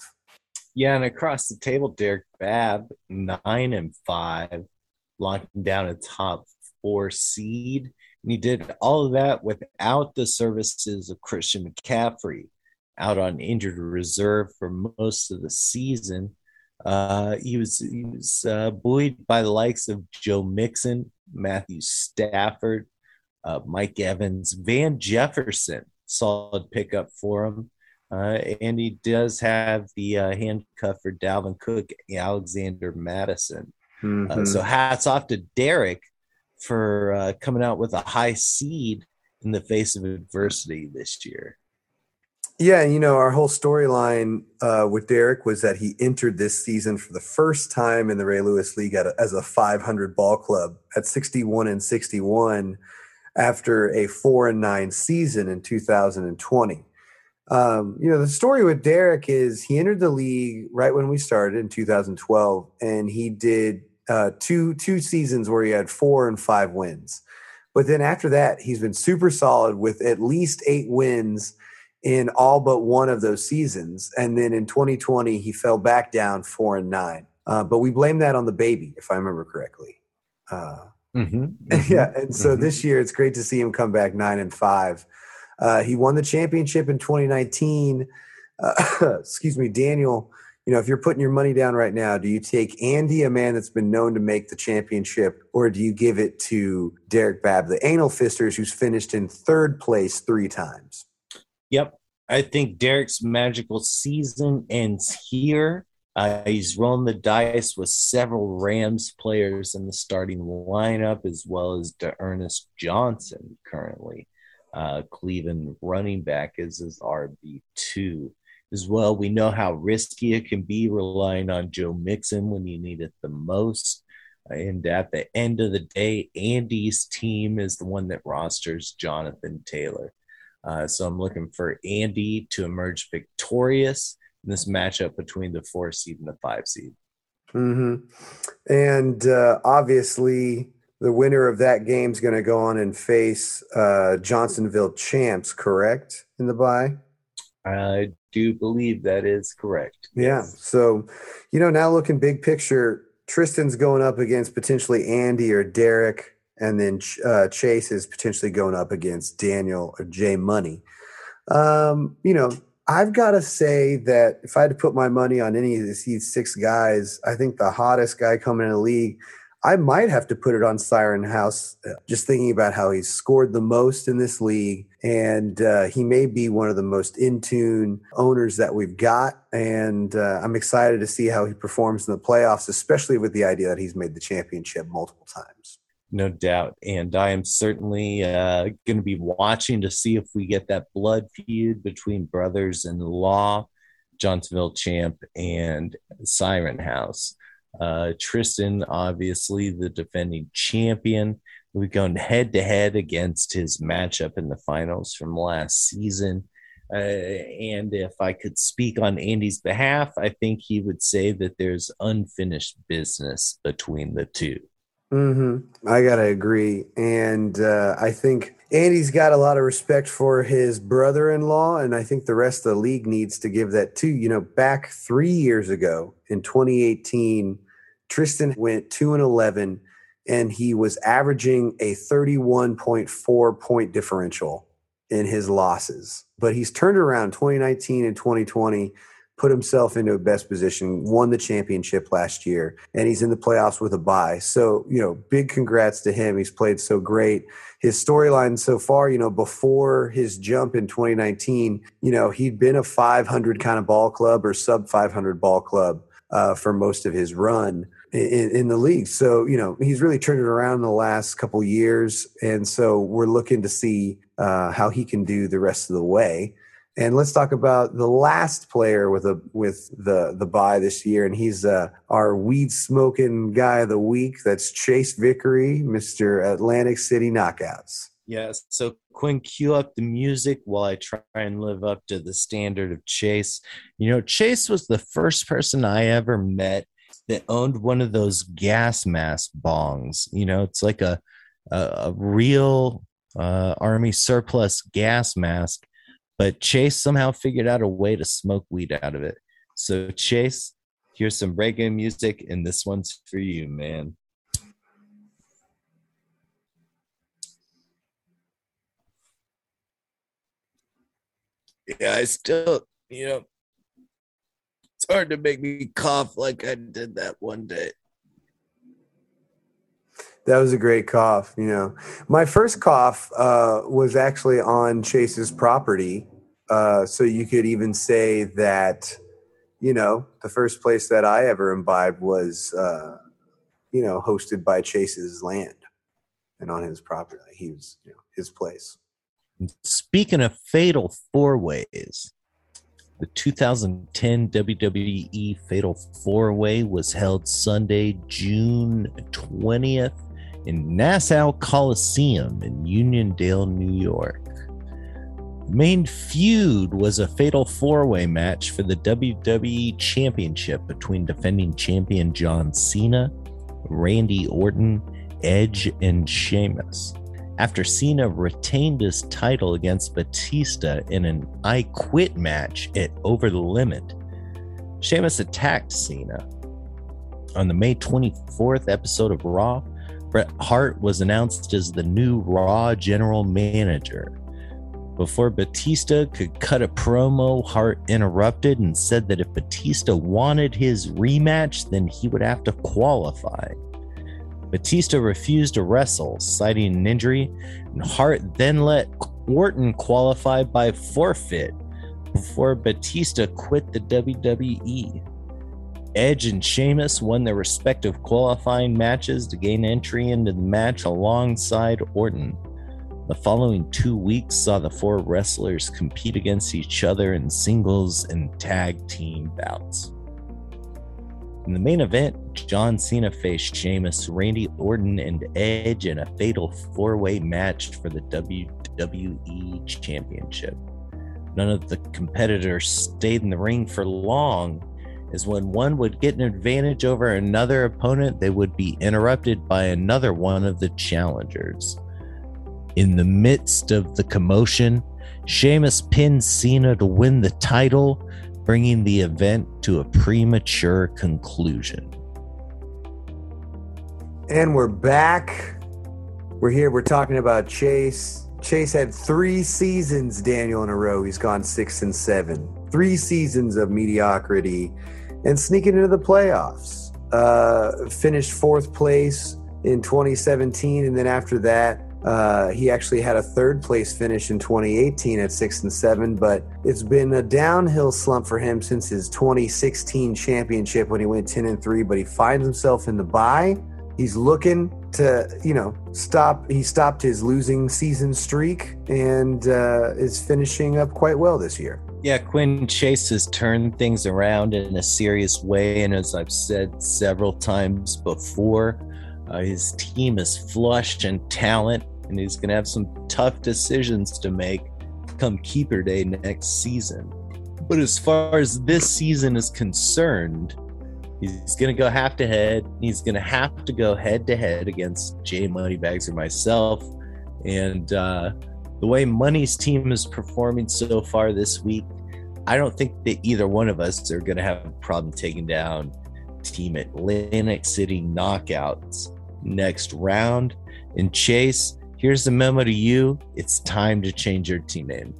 [SPEAKER 1] Yeah, and across the table, Derek Babb, nine and five locking down a top four seed. And he did all of that without the services of Christian McCaffrey out on injured reserve for most of the season. Uh, he was, he was uh, buoyed by the likes of Joe Mixon, Matthew Stafford, uh, Mike Evans, Van Jefferson, solid pickup for him. Uh, and he does have the uh, handcuff for Dalvin Cook, Alexander Mattison. Mm-hmm. Uh, so hats off to Derek for uh, coming out with a high seed in the face of adversity this year.
[SPEAKER 2] Yeah, you know, our whole storyline uh, with Derek was that he entered this season for the first time in the Ray Lewis League a, as a 500 ball club at 61 and 61 after a four and nine season in 2020. Um, you know, the story with Derek is he entered the league right when we started in 2012, and he did uh, two two seasons where he had four and five wins. But then after that, he's been super solid with at least eight wins in all but one of those seasons. And then in 2020, he fell back down four and nine. Uh, but we blame that on the baby, if I remember correctly. Uh,
[SPEAKER 1] Mhm,
[SPEAKER 2] yeah, and so
[SPEAKER 1] mhm.
[SPEAKER 2] this year it's great to see him come back nine and five. Uh, he won the championship in 2019. Uh, excuse me, Daniel. You know, if you're putting your money down right now, do you take Andy, a man that's been known to make the championship, or do you give it to Derek Babb, the anal fisters, who's finished in third place three times?
[SPEAKER 1] Yep. I think Derek's magical season ends here. Uh, he's rolling the dice with several Rams players in the starting lineup, as well as Ernest Johnson currently. Uh, Cleveland running back is his RB2. As well, we know how risky it can be relying on Joe Mixon when you need it the most. And at the end of the day, Andy's team is the one that rosters Jonathan Taylor. Uh, so I'm looking for Andy to emerge victorious in this matchup between the four seed and the five seed.
[SPEAKER 2] hmm And uh, obviously, the winner of that game is going to go on and face uh, Johnsonville Champs, correct? In the bye?
[SPEAKER 1] I do believe that is correct.
[SPEAKER 2] Yeah. So, you know, now looking big picture, Tristan's going up against potentially Andy or Derek, and then uh, Chase is potentially going up against Daniel or Jay Money. Um, you know, I've got to say that if I had to put my money on any of these six guys, I think the hottest guy coming in the league, I might have to put it on Siren House. uh, Just thinking about how he's scored the most in this league, and uh, he may be one of the most in tune owners that we've got. And uh, I'm excited to see how he performs in the playoffs, especially with the idea that he's made the championship multiple times.
[SPEAKER 1] No doubt. And I am certainly uh, going to be watching to see if we get that blood feud between brothers in law, Johnsonville Champ and Siren House. Uh, Tristan, obviously the defending champion. We've gone head to head against his matchup in the finals from last season. Uh, and if I could speak on Andy's behalf, I think he would say that there's unfinished business between the two.
[SPEAKER 2] hmm I gotta agree, and uh, I think Andy's got a lot of respect for his brother-in-law, and I think the rest of the league needs to give that too. You know, back three years ago in 2018, Tristan went two and 11, and he was averaging a 31.4 point differential in his losses. But he's turned around 2019 and 2020 put himself into a best position, won the championship last year, and he's in the playoffs with a bye. So, you know, big congrats to him. He's played so great. His storyline so far, you know, before his jump in 2019, you know, he'd been a 500 kind of ball club or sub 500 ball club uh, for most of his run in, in the league. So, you know, he's really turned it around in the last couple years. And so we're looking to see uh, how he can do the rest of the way. And let's talk about the last player with a with the the bye this year, and he's uh, our weed smoking guy of the week. That's Chase Vickery, Mister Atlantic City Knockouts.
[SPEAKER 1] Yes. So Quinn, cue up the music while I try and live up to the standard of Chase. You know, Chase was the first person I ever met that owned one of those gas mask bongs. You know, it's like a a, a real uh, army surplus gas mask, but Chase somehow figured out a way to smoke weed out of it. So Chase, here's some reggae music, and this one's for you, man. Yeah, I still, you know, it's hard to make me cough like I did that one day.
[SPEAKER 2] That was a great cough. You know, my first cough uh, was actually on Chase's property. Uh, so you could even say that, you know, the first place that I ever imbibed was, uh, you know, hosted by Chase's land and on his property. He was, you know, his place.
[SPEAKER 1] Speaking of fatal four ways, the 2010 WWE Fatal Four Way was held Sunday, June 20th in Nassau Coliseum in Uniondale, New York. Main feud was a fatal four way match for the WWE Championship between defending champion John Cena, Randy Orton, Edge, and Sheamus. After Cena retained his title against Batista in an I Quit match at Over the Limit, Sheamus attacked Cena. On the May 24th episode of Raw, Bret Hart was announced as the new Raw general manager. Before Batista could cut a promo, Hart interrupted and said that if Batista wanted his rematch, then he would have to qualify. Batista refused to wrestle, citing an injury, and Hart then let Orton qualify by forfeit before Batista quit the WWE. Edge and Sheamus won their respective qualifying matches to gain entry into the match alongside Orton. The following two weeks saw the four wrestlers compete against each other in singles and tag team bouts. In the main event, John Cena faced Sheamus, Randy Orton, and Edge in a fatal four way match for the WWE Championship. None of the competitors stayed in the ring for long, as when one would get an advantage over another opponent, they would be interrupted by another one of the challengers. In the midst of the commotion, Sheamus pinned Cena to win the title, bringing the event to a premature conclusion.
[SPEAKER 2] And we're back. We're here. We're talking about Chase. Chase had three seasons, Daniel, in a row. He's gone six and seven. Three seasons of mediocrity and sneaking into the playoffs. Uh, finished fourth place in 2017. And then after that, uh, he actually had a third place finish in 2018 at six and seven, but it's been a downhill slump for him since his 2016 championship when he went 10 and three. But he finds himself in the bye. He's looking to, you know, stop. He stopped his losing season streak and uh, is finishing up quite well this year.
[SPEAKER 1] Yeah, Quinn Chase has turned things around in a serious way. And as I've said several times before, uh, his team is flushed in talent, and he's going to have some tough decisions to make come Keeper Day next season. But as far as this season is concerned, he's going to go half to head. He's going to have to go head to head against Jay Moneybags or myself. And uh, the way Money's team is performing so far this week, I don't think that either one of us are going to have a problem taking down Team Atlantic City Knockouts next round. And Chase, here's the memo to you. It's time to change your team name.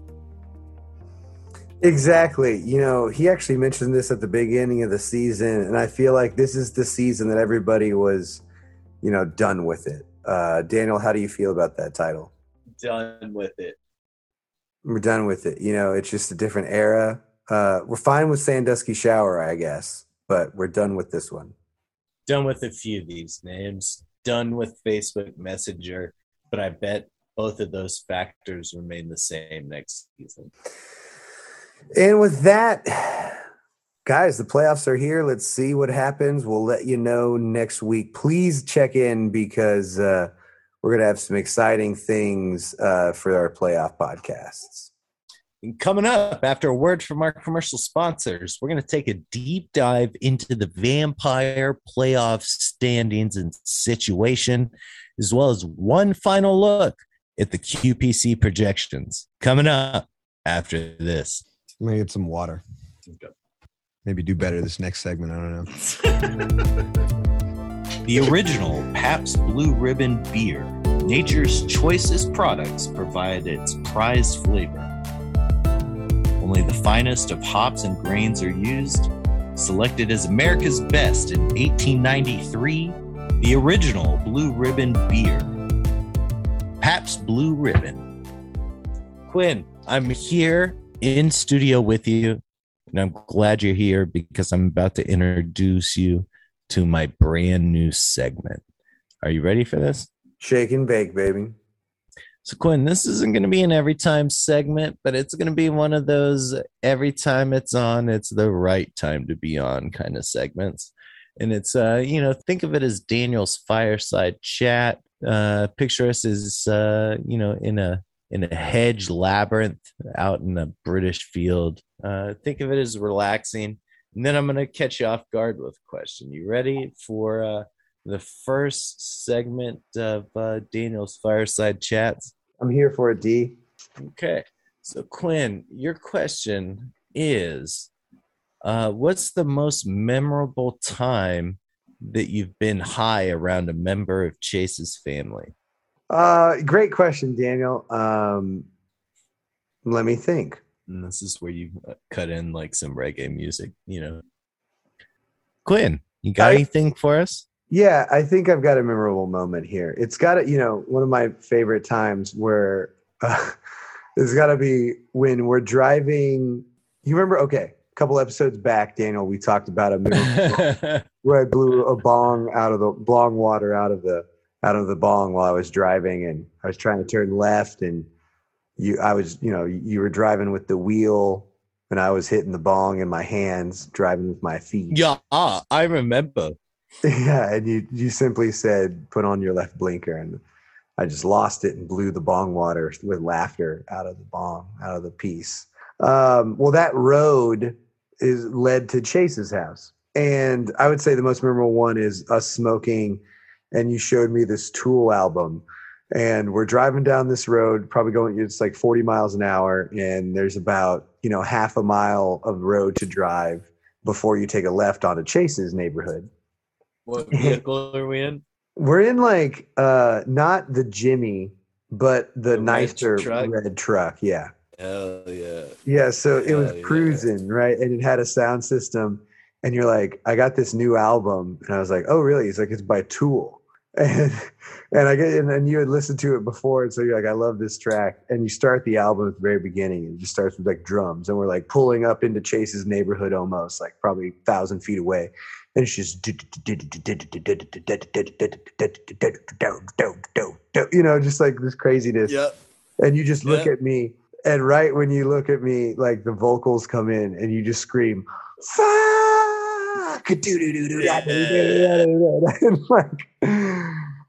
[SPEAKER 2] Exactly. You know, he actually mentioned this at the beginning of the season, and I feel like this is the season that everybody was, you know, done with it. Uh, Daniel, how do you feel about that title?
[SPEAKER 1] Done with it.
[SPEAKER 2] We're done with it. You know, it's just a different era. Uh, we're fine with Sandusky Shower, I guess, but we're done with this one.
[SPEAKER 1] Done with a few of these names. Done with Facebook Messenger, but I bet both of those factors remain the same next season.
[SPEAKER 2] And with that, guys, the playoffs are here. Let's see what happens. We'll let you know next week. Please check in because uh, we're going to have some exciting things uh, for our playoff podcasts.
[SPEAKER 1] And coming up after a word from our commercial sponsors, we're going to take a deep dive into the vampire playoff standings and situation, as well as one final look at the QPC projections. Coming up after this.
[SPEAKER 4] I'm gonna get some water. Maybe do better this next segment. I don't know.
[SPEAKER 1] The original Pabst Blue Ribbon beer, nature's choicest products, provide its prized flavor. Only the finest of hops and grains are used. Selected as America's best in 1893, the original Blue Ribbon beer. Pabst Blue Ribbon. Quinn, I'm here in studio with you, and I'm glad you're here because I'm about to introduce you to my brand new segment. Are you ready for this?
[SPEAKER 2] Shake and bake, baby.
[SPEAKER 1] So, Quinn, this isn't going to be an every time segment, but it's going to be one of those every time it's on, it's the right time to be on kind of segments. And it's, uh, you know, think of it as Daniel's fireside chat. Uh, picture us as, uh, you know, in a in a hedge labyrinth out in a British field. Uh, think of it as relaxing. And then I'm going to catch you off guard with a question. You ready for uh, the first segment of uh, Daniel's Fireside Chats?
[SPEAKER 2] I'm here for a D.
[SPEAKER 1] Okay. So, Quinn, your question is uh, What's the most memorable time that you've been high around a member of Chase's family?
[SPEAKER 2] Uh, great question, Daniel. Um, let me think.
[SPEAKER 1] And this is where you uh, cut in like some reggae music, you know. Quinn, you got
[SPEAKER 2] I-
[SPEAKER 1] anything for us?
[SPEAKER 2] Yeah, I think I've got a memorable moment here. It's got to, you know, one of my favorite times where uh, it's got to be when we're driving. You remember? Okay, a couple episodes back, Daniel, we talked about a where I blew a bong out of the bong water out of the out of the bong while I was driving, and I was trying to turn left, and you, I was, you know, you were driving with the wheel, and I was hitting the bong in my hands, driving with my feet.
[SPEAKER 1] yeah, I remember.
[SPEAKER 2] Yeah, and you you simply said, "Put on your left blinker," and I just lost it and blew the bong water with laughter out of the bong, out of the piece. Um, well, that road is led to Chase's house, and I would say the most memorable one is us smoking, and you showed me this Tool album, and we're driving down this road, probably going it's like forty miles an hour, and there's about you know half a mile of road to drive before you take a left onto Chase's neighborhood.
[SPEAKER 1] What vehicle are we in?
[SPEAKER 2] We're in like uh not the Jimmy, but the,
[SPEAKER 1] The red
[SPEAKER 2] nicer
[SPEAKER 1] truck?
[SPEAKER 2] red truck. Yeah.
[SPEAKER 1] Hell yeah.
[SPEAKER 2] Yeah. So it was
[SPEAKER 1] Hell yeah.
[SPEAKER 2] cruising, right? And it had a sound system. And you're like, I got this new album. And I was like, Oh, really? He's like, it's by Tool. And and I get and, you had listened to it before. And so you're like, I love this track. And you start the album at the very beginning. And it just starts with like drums. And we're like pulling up into Chase's neighborhood almost, like probably a thousand feet away. And it's just you know, just like this craziness.
[SPEAKER 1] Yep.
[SPEAKER 2] And you just look
[SPEAKER 1] Yeah.
[SPEAKER 2] at me, and right when you look at me, like the vocals come in, and you just scream, "Fuck!" And like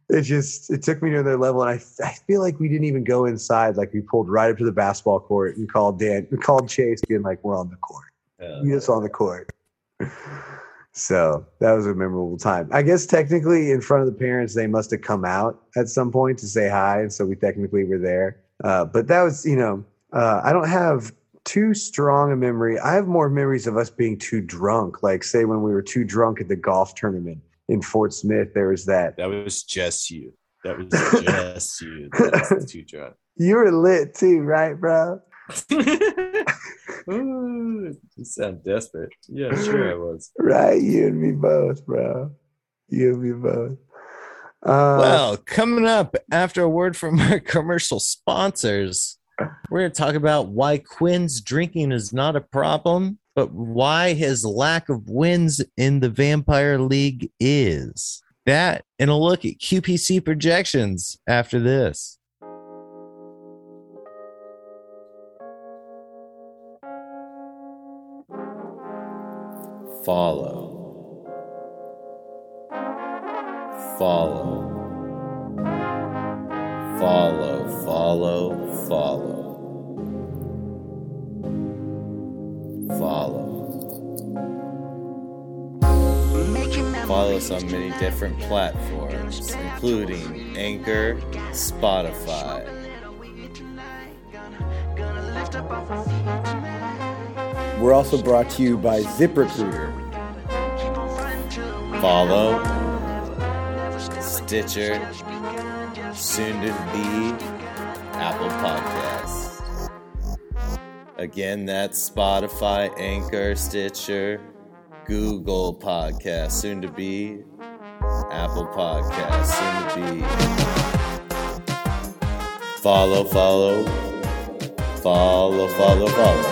[SPEAKER 2] it just it took me to another level, and I I feel like we didn't even go inside. Like we pulled right up to the basketball court and called Dan, we called Chase, being like, "We're on the court." Meet just on the court. So that was a memorable time. I guess technically, in front of the parents, they must have come out at some point to say hi, and so we technically were there. Uh, but that was, you know, uh, I don't have too strong a memory. I have more memories of us being too drunk. Like, say, when we were too drunk at the golf tournament in Fort Smith, there was that.
[SPEAKER 1] That was just you. That was just you. That's too drunk.
[SPEAKER 2] You were lit too, right, bro?
[SPEAKER 1] Ooh, you sound desperate. Yeah, sure I was.
[SPEAKER 2] Right, you and me both, bro. You and me both. Uh,
[SPEAKER 1] Well, coming up after a word from our commercial sponsors, we're going to talk about why Quinn's drinking is not a problem, but why his lack of wins in the Vampire League is. That and a look at QPC projections after this. Follow. Follow. Follow, follow, follow. Follow. Follow us on many different platforms, including Anchor, Spotify.
[SPEAKER 2] we're also brought to you by ZipRecruiter.
[SPEAKER 1] Follow, Stitcher, soon to be Apple Podcasts. Again, that's Spotify, Anchor, Stitcher, Google Podcasts, soon to be Apple Podcasts, soon to be. Follow, follow, follow, follow, follow.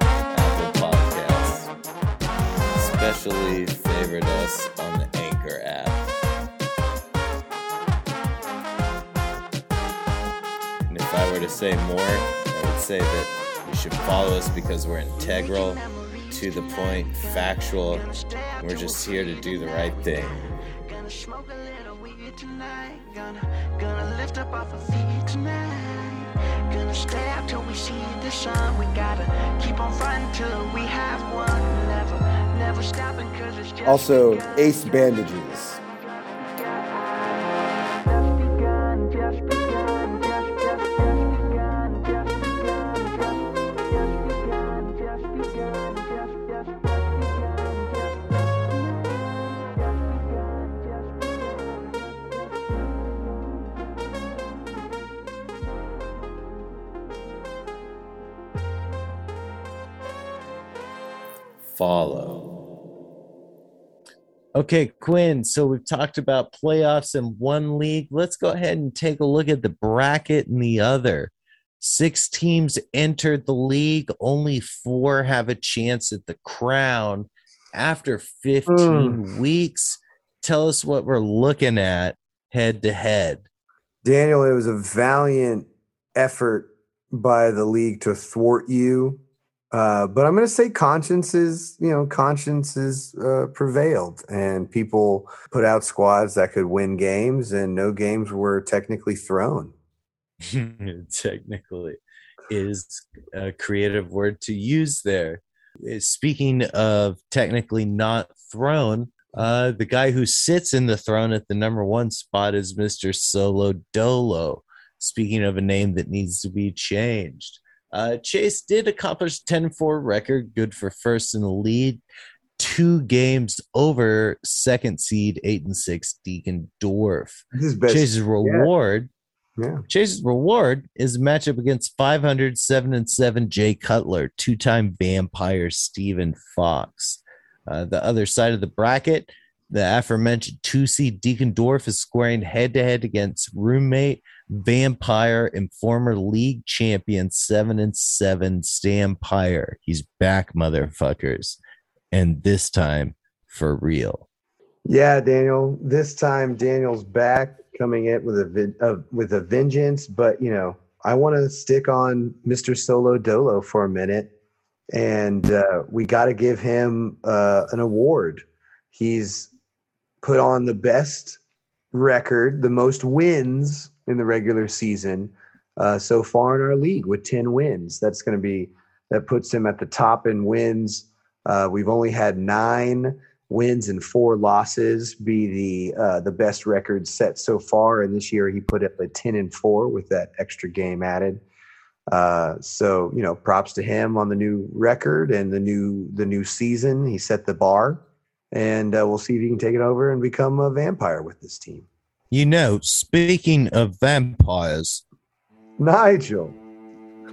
[SPEAKER 1] Apple Podcasts. Especially favorite us to say more, I would say that you should follow us because we're integral, to the point, factual. We're just here to do the right thing.
[SPEAKER 8] Gonna lift up off our feet tonight. Gonna stay out till we see the sun. We gotta keep on fighting till we have won. Never, never stopping cause it's just
[SPEAKER 2] Also. Ace Bandages.
[SPEAKER 1] Okay, Quinn. So we've talked about playoffs in one league. Let's go ahead and take a look at the bracket in the other. Six teams entered the league. Only four have a chance at the crown after 15 hmm. weeks. Tell us what we're looking at head to head.
[SPEAKER 2] Daniel, it was a valiant effort by the league to thwart you. Uh, but I'm going to say consciences, you know, consciences uh, prevailed, and people put out squads that could win games, and no games were technically thrown.
[SPEAKER 1] Technically, is a creative word to use there. Uh, Speaking of technically not thrown, uh, the guy who sits in the throne at the number one spot is Mr. Solo Dolo. Speaking of a name that needs to be changed. Uh, Chase did accomplish 10 4 record, good for first in the lead, two games over second seed, eight and six Deacon Dwarf.
[SPEAKER 2] This is best.
[SPEAKER 1] Chase's reward.
[SPEAKER 2] Yeah.
[SPEAKER 1] Chase's reward is a matchup against 500, 7 and 7 Jay Cutler, two time vampire Stephen Fox. Uh, the other side of the bracket, the aforementioned two seed Deacon Dwarf is squaring head to head against roommate, vampire, and former league champion 7 and 7 Stan Pyre. He's back, motherfuckers. And this time for real.
[SPEAKER 2] Yeah, Daniel. This time, Daniel's back, coming in with a uh, with a vengeance. But you know, I want to stick on Mr. Solo Dolo for a minute, and uh, we got to give him uh, an award. He's put on the best record, the most wins in the regular season uh, so far in our league with ten wins. That's going to be that puts him at the top in wins. Uh, we've only had nine wins and four losses be the uh, the best record set so far. And this year he put up a ten and four with that extra game added. Uh, so you know, props to him on the new record and the new the new season. He set the bar, and uh, we'll see if he can take it over and become a vampire with this team.
[SPEAKER 1] You know, speaking of vampires,
[SPEAKER 2] Nigel,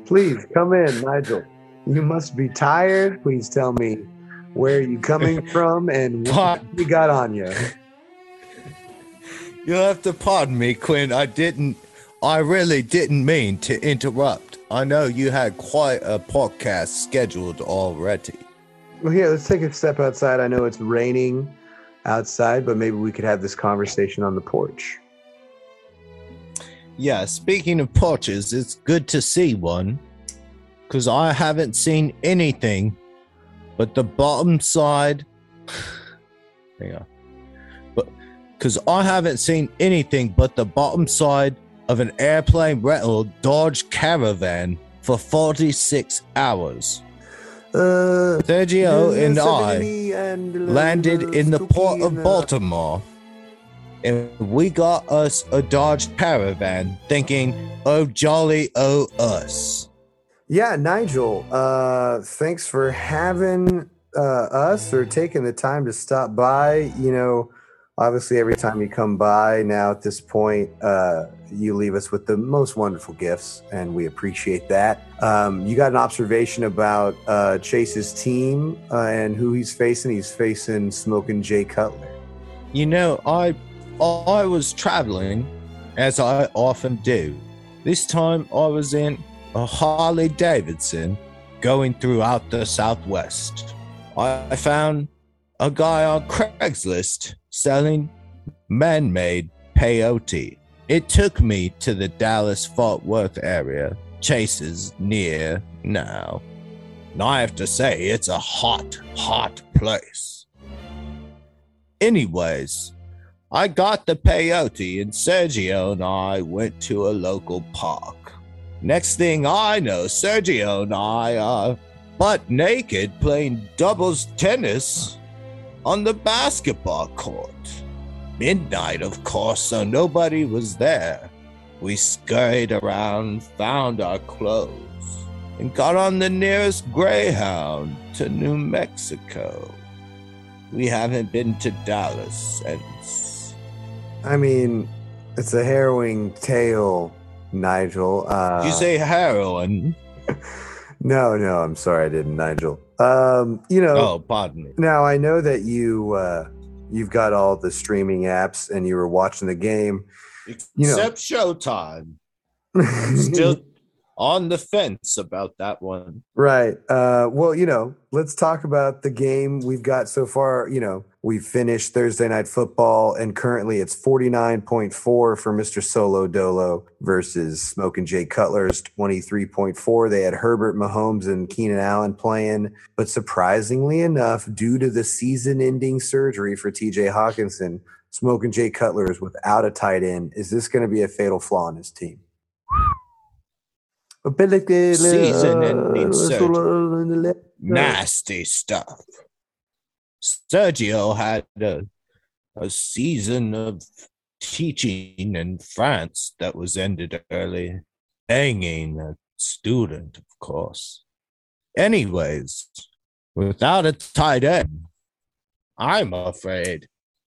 [SPEAKER 2] please come in, Nigel. You must be tired. Please tell me where you coming from and what you got on you.
[SPEAKER 1] You'll have to pardon me, Quinn. I didn't, I really didn't mean to interrupt. I know you had quite a podcast scheduled already.
[SPEAKER 2] Well, here, let's take a step outside. I know it's raining outside, but maybe we could have this conversation on the porch.
[SPEAKER 1] Yeah, speaking of porches, it's good to see one. Because I haven't seen anything but the bottom side. Hang on. But because I haven't seen anything but the bottom side of an airplane rental Dodge Caravan for 46 hours.
[SPEAKER 2] Uh,
[SPEAKER 1] Sergio and I
[SPEAKER 2] and
[SPEAKER 1] landed in the port of
[SPEAKER 2] uh,
[SPEAKER 1] Baltimore. And we got us a Dodge Caravan thinking, oh, jolly, oh, us.
[SPEAKER 2] Yeah, Nigel, uh, thanks for having uh, us or taking the time to stop by. You know, obviously, every time you come by now at this point, uh, you leave us with the most wonderful gifts, and we appreciate that. Um, you got an observation about uh, Chase's team uh, and who he's facing. He's facing Smoking Jay Cutler.
[SPEAKER 1] You know, I I was traveling as I often do. This time I was in a Harley Davidson going throughout the Southwest. I found a guy on Craigslist selling man made peyote. It took me to the Dallas Fort Worth area. Chases near now. And I have to say, it's a hot, hot place. Anyways, I got the peyote, and Sergio and I went to a local park. Next thing I know, Sergio and I are butt naked playing doubles tennis on the basketball court. Midnight, of course, so nobody was there. We scurried around, found our clothes, and got on the nearest Greyhound to New Mexico. We haven't been to Dallas since.
[SPEAKER 2] I mean, it's a harrowing tale, Nigel. Uh,
[SPEAKER 1] Did you say heroin?
[SPEAKER 2] No, no, I'm sorry, I didn't, Nigel. Um, you know,
[SPEAKER 1] Oh, pardon me.
[SPEAKER 2] now I know that you uh, you've got all the streaming apps and you were watching the game. You know-
[SPEAKER 1] Except Showtime. Still on the fence about that one.
[SPEAKER 2] Right. Uh, well, you know, let's talk about the game we've got so far. You know, we've finished Thursday night football, and currently it's 49.4 for Mr. Solo Dolo versus Smoking Jay Cutler's 23.4. They had Herbert Mahomes and Keenan Allen playing, but surprisingly enough, due to the season ending surgery for TJ Hockenson, Smoking Jay Cutler is without a tight end. Is this going to be a fatal flaw in his team?
[SPEAKER 1] Season-ending surgery. Nasty stuff. Sergio had a, a season of teaching in France that was ended early, banging a student, of course. Anyways, without a tight end, I'm afraid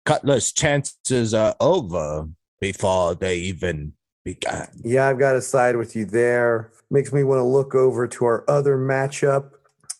[SPEAKER 1] Cutler's chances are over before they even began.
[SPEAKER 2] Yeah, I've got to side with you there. Makes me want to look over to our other matchup,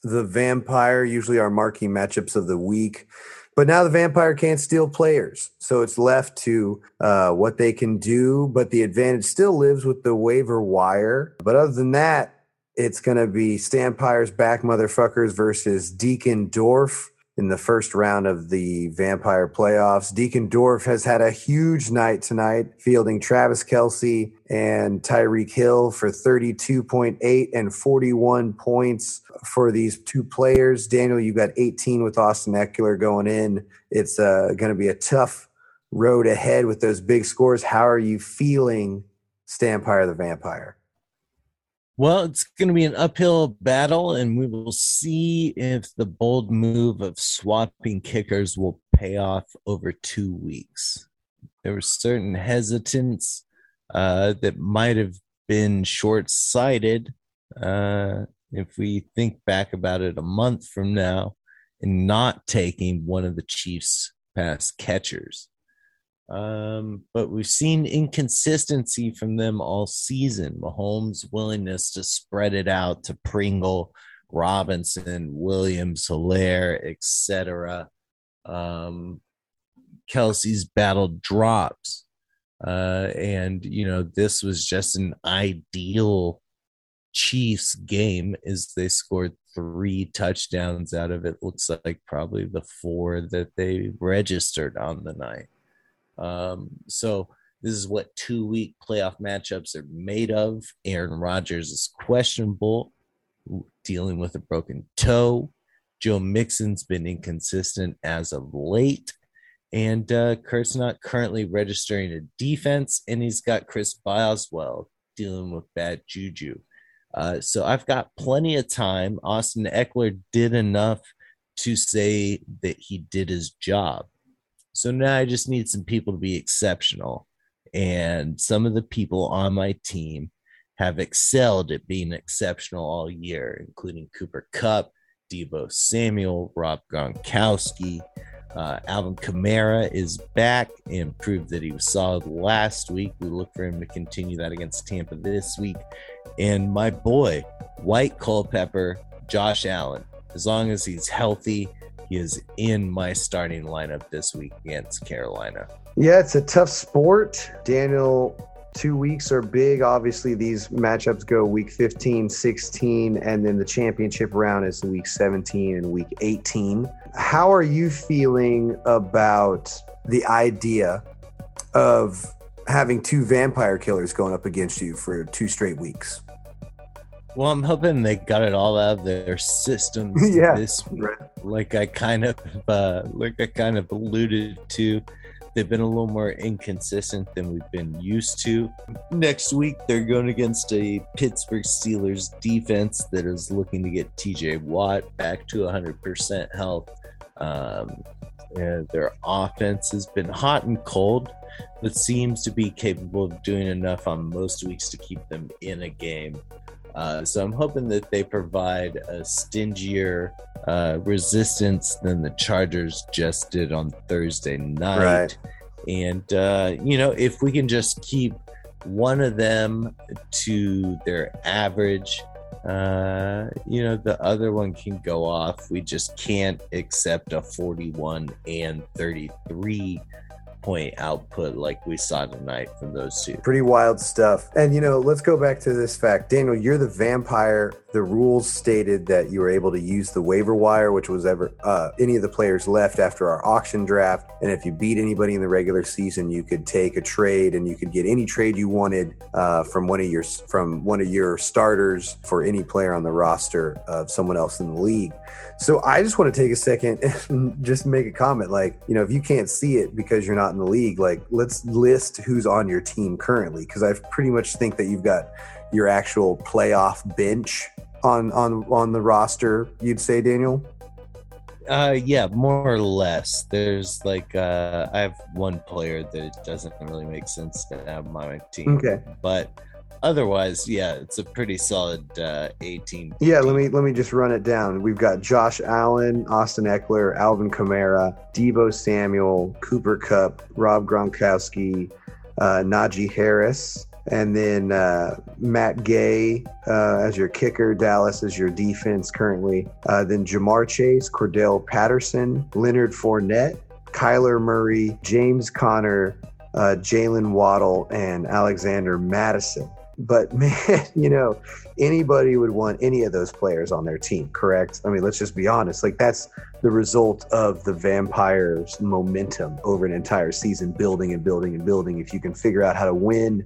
[SPEAKER 2] the Vampire, usually our marquee matchups of the week. But now the Vampire can't steal players. So it's left to uh, what they can do. But the advantage still lives with the waiver wire. But other than that, it's going to be Stan Pyre's back motherfuckers versus Deacon Dorf in the first round of the Vampire playoffs. Deacon Dorf has had a huge night tonight, fielding Travis Kelce and Tyreek Hill for 32.8 and 41 points for these two players. Daniel, you've got 18 with Austin Ekeler going in. It's uh, going to be a tough road ahead with those big scores. How are you feeling, Stan Pyre the Vampire?
[SPEAKER 1] Well, it's going to be an uphill battle, and we will see if the bold move of swapping kickers will pay off over two weeks. There was certain hesitance uh, that might have been short sighted uh, if we think back about it a month from now and not taking one of the Chiefs' past catchers. Um, but we've seen inconsistency from them all season. Mahomes' willingness to spread it out to Pringle, Robinson, Williams, Hilaire, etc. Um, Kelce's battle drops. Uh, and, you know, this was just an ideal Chiefs game as they scored three touchdowns out of it. Looks like probably the four that they registered on the night. Um, so this is what two week playoff matchups are made of. Aaron Rodgers is questionable, dealing with a broken toe. Joe Mixon's been inconsistent as of late. And uh, Kurt's not currently registering a defense, and he's got Chris Boswell dealing with bad juju. Uh, so I've got plenty of time. Austin Ekeler did enough to say that he did his job. So now I just need some people to be exceptional. And some of the people on my team have excelled at being exceptional all year, including Cooper Kupp, Deebo Samuel, Rob Gronkowski. Uh, Alvin Kamara is back and proved that he was solid last week. We look for him to continue that against Tampa this week. And my boy, White Culpepper, Josh Allen, as long as he's healthy, he is in my starting lineup this week against Carolina.
[SPEAKER 2] Yeah, it's a tough sport. Daniel, two weeks are big. Obviously, these matchups go week 15, 16, and then the championship round is week 17 and week 18. How are you feeling about the idea of having two vampire killers going up against you for two straight weeks?
[SPEAKER 1] Well, I'm hoping they got it all out of their systems
[SPEAKER 2] Yeah.
[SPEAKER 1] this week. Like I kind of, uh, like I kind of alluded to, they've been a little more inconsistent than we've been used to. Next week, they're going against a Pittsburgh Steelers defense that is looking to get T.J. Watt back to 100% health. Um, their offense has been hot and cold, but seems to be capable of doing enough on most weeks to keep them in a game. Uh, so I'm hoping that they provide a stingier uh, resistance than the Chargers just did on Thursday night.
[SPEAKER 2] Right.
[SPEAKER 1] And, uh, you know, if we can just keep one of them to their average uh, you know, the other one can go off. We just can't accept a 41 and 33 point output like we saw tonight from those two.
[SPEAKER 2] Pretty wild stuff. And you know, let's go back to this fact. Daniel, you're the vampire. The rules stated that you were able to use the waiver wire, which was ever uh, any of the players left after our auction draft. And if you beat anybody in the regular season, you could take a trade and you could get any trade you wanted uh, from one of your from one of your starters for any player on the roster of someone else in the league. So I just want to take a second and just make a comment. Like, you know, if you can't see it because you're not in the league, like let's list who's on your team currently. Cause I pretty much think that you've got your actual playoff bench on on on the roster, you'd say, Daniel?
[SPEAKER 1] Uh, yeah, more or less. There's like uh, I have one player that doesn't really make sense to have on my team.
[SPEAKER 2] Okay.
[SPEAKER 1] But otherwise, yeah, it's a pretty solid uh, 18.
[SPEAKER 2] Yeah, let me let me just run it down. We've got Josh Allen, Austin Ekeler, Alvin Kamara, Deebo Samuel, Cooper Kupp, Rob Gronkowski, uh, Najee Harris, and then uh, Matt Gay uh, as your kicker, Dallas as your defense currently. Uh, then Ja'Marr Chase, Cordarrelle Patterson, Leonard Fournette, Kyler Murray, James Conner, uh, Jaylen Waddle, and Alexander Mattison. But man, you know, anybody would want any of those players on their team, correct? I mean, let's just be honest. Like, that's the result of the Vampires' momentum over an entire season, building and building and building. If you can figure out how to win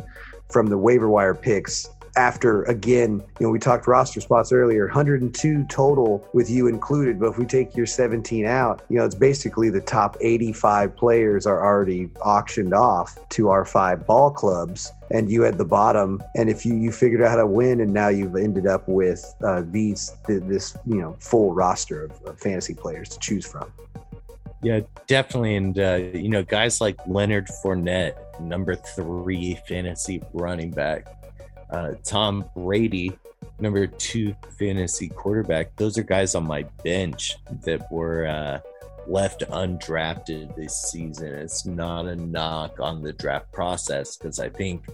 [SPEAKER 2] from the waiver wire picks after again, you know, we talked roster spots earlier, 102 total with you included. But if we take your 17 out, you know, it's basically the top 85 players are already auctioned off to our five ball clubs, and you at the bottom. And if you you figured out how to win, and now you've ended up with uh, these this you know full roster of, of fantasy players to choose from.
[SPEAKER 1] Yeah, definitely. And, uh, you know, guys like Leonard Fournette, number three fantasy running back, uh, Tom Brady, number two fantasy quarterback. Those are guys on my bench that were uh, left undrafted this season. It's not a knock on the draft process because I think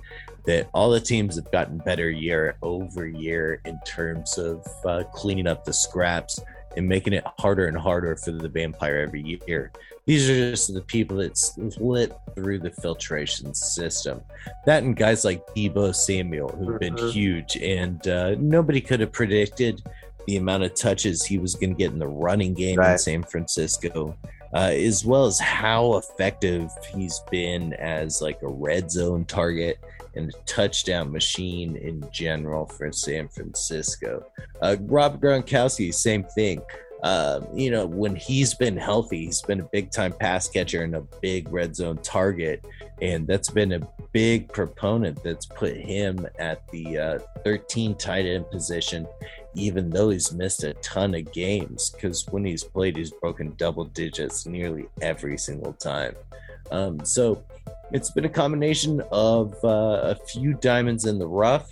[SPEAKER 1] that all the teams have gotten better year over year in terms of uh, cleaning up the scraps and making it harder and harder for the vampire every year. These are just the people that slip through the filtration system. That and guys like Deebo Samuel, who've been
[SPEAKER 2] Mhm.
[SPEAKER 1] huge, and uh, nobody could have predicted the amount of touches he was going to get in the running game in San Francisco, uh, as well as how effective he's been as like a red zone target and touchdown machine in general for San Francisco. Uh, Rob Gronkowski, same thing. Uh, you know, when he's been healthy, he's been a big time pass catcher and a big red zone target. And that's been a big proponent that's put him at the uh, 13 tight end position, even though he's missed a ton of games. Because when he's played, he's broken double digits nearly every single time. Um, so it's been a combination of uh, a few diamonds in the rough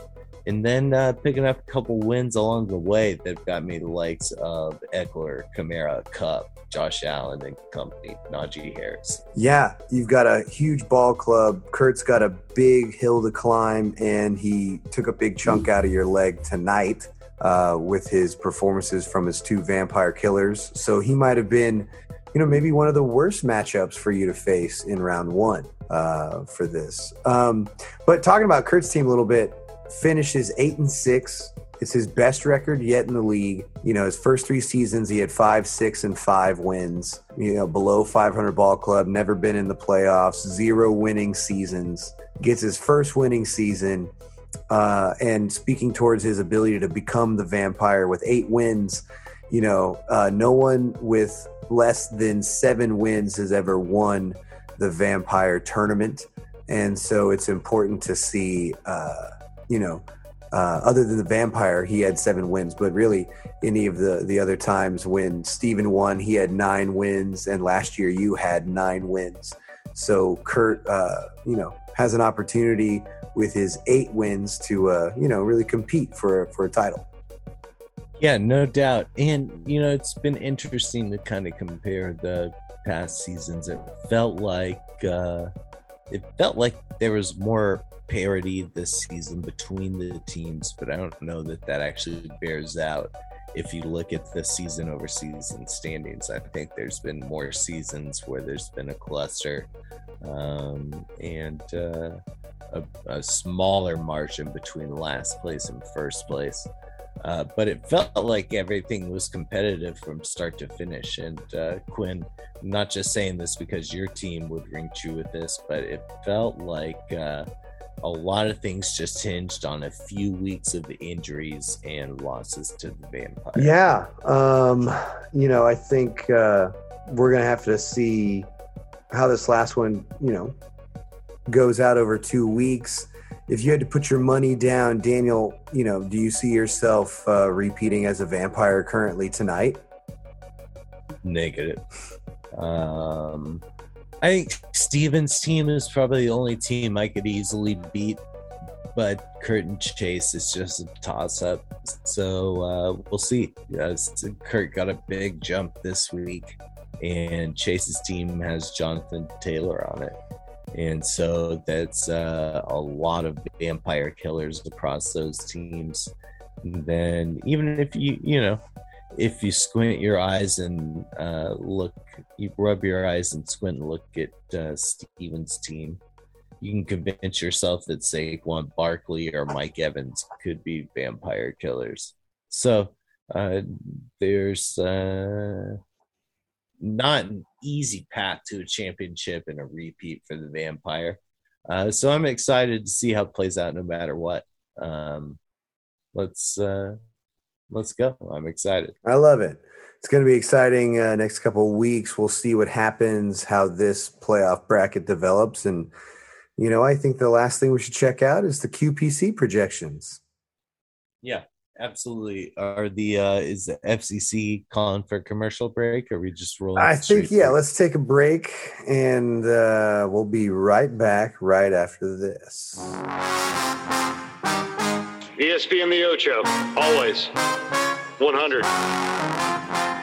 [SPEAKER 1] and then uh, picking up a couple wins along the way that got me the likes of Ekeler, Kamara, Kupp, Josh Allen, and company, Najee Harris.
[SPEAKER 2] Yeah, you've got a huge ball club. Kurt's got a big hill to climb, and he took a big chunk out of your leg tonight uh, with his performances from his two vampire killers. So he might have been, you know, maybe one of the worst matchups for you to face in round one uh, for this. Um, but talking about Kurt's team a little bit, finishes eight and six. It's his best record yet in the league. You know, his first three seasons, he had five, six, and five wins. You know, below 500 ball club, never been in the playoffs, zero winning seasons. Gets his first winning season. Uh, and speaking towards his ability to become the vampire with eight wins, you know, uh, no one with less than seven wins has ever won the vampire tournament. And so it's important to see, uh, you know, uh, other than the vampire, he had seven wins, but really any of the the other times when Steven won, he had nine wins, and last year you had nine wins. So Kurt, uh, you know, has an opportunity with his eight wins to, uh, you know, really compete for for a title.
[SPEAKER 1] Yeah, no doubt. And, you know, it's been interesting to kind of compare the past seasons. It felt like uh, it felt like there was more parity this season between the teams, but I don't know that that actually bears out. If you look at the season over season standings, I think there's been more seasons where there's been a cluster um, and uh, a, a smaller margin between last place and first place. Uh, but it felt like everything was competitive from start to finish. And uh, Quinn, I'm not just saying this because your team would ring true with this, but it felt like uh, a lot of things just hinged on a few weeks of injuries and losses to the Vampire.
[SPEAKER 2] Yeah. Um, you know, I think uh, we're going to have to see how this last one, you know, goes out over two weeks. If you had to put your money down, Daniel, you know, do you see yourself uh, repeating as a vampire currently tonight?
[SPEAKER 1] Negative. Um, I think Steven's team is probably the only team I could easily beat, but Curtin Chase is just a toss up. So uh, we'll see. Yes, Kurt got a big jump this week, and Chase's team has Jonathan Taylor on it. And so that's uh, a lot of vampire killers across those teams. And then even if you, you know, if you squint your eyes and uh, look, you rub your eyes and squint and look at uh, Steven's team, you can convince yourself that Saquon Barkley or Mike Evans could be vampire killers. So uh, there's uh, not an easy path to a championship and a repeat for the vampire. Uh, so I'm excited to see how it plays out no matter what. Um, let's uh, let's go. I'm excited.
[SPEAKER 2] I love it. It's going to be exciting. Uh, next couple of weeks, we'll see what happens, how this playoff bracket develops, and you know, I think the last thing we should check out is the QPC projections.
[SPEAKER 1] Yeah, absolutely. Are the uh is the FCC calling for a commercial break? Or are we just rolling?
[SPEAKER 2] I think yeah.
[SPEAKER 1] through?
[SPEAKER 2] Let's take a break, and uh, we'll be right back right after this.
[SPEAKER 9] ESPN the Ocho, always 100.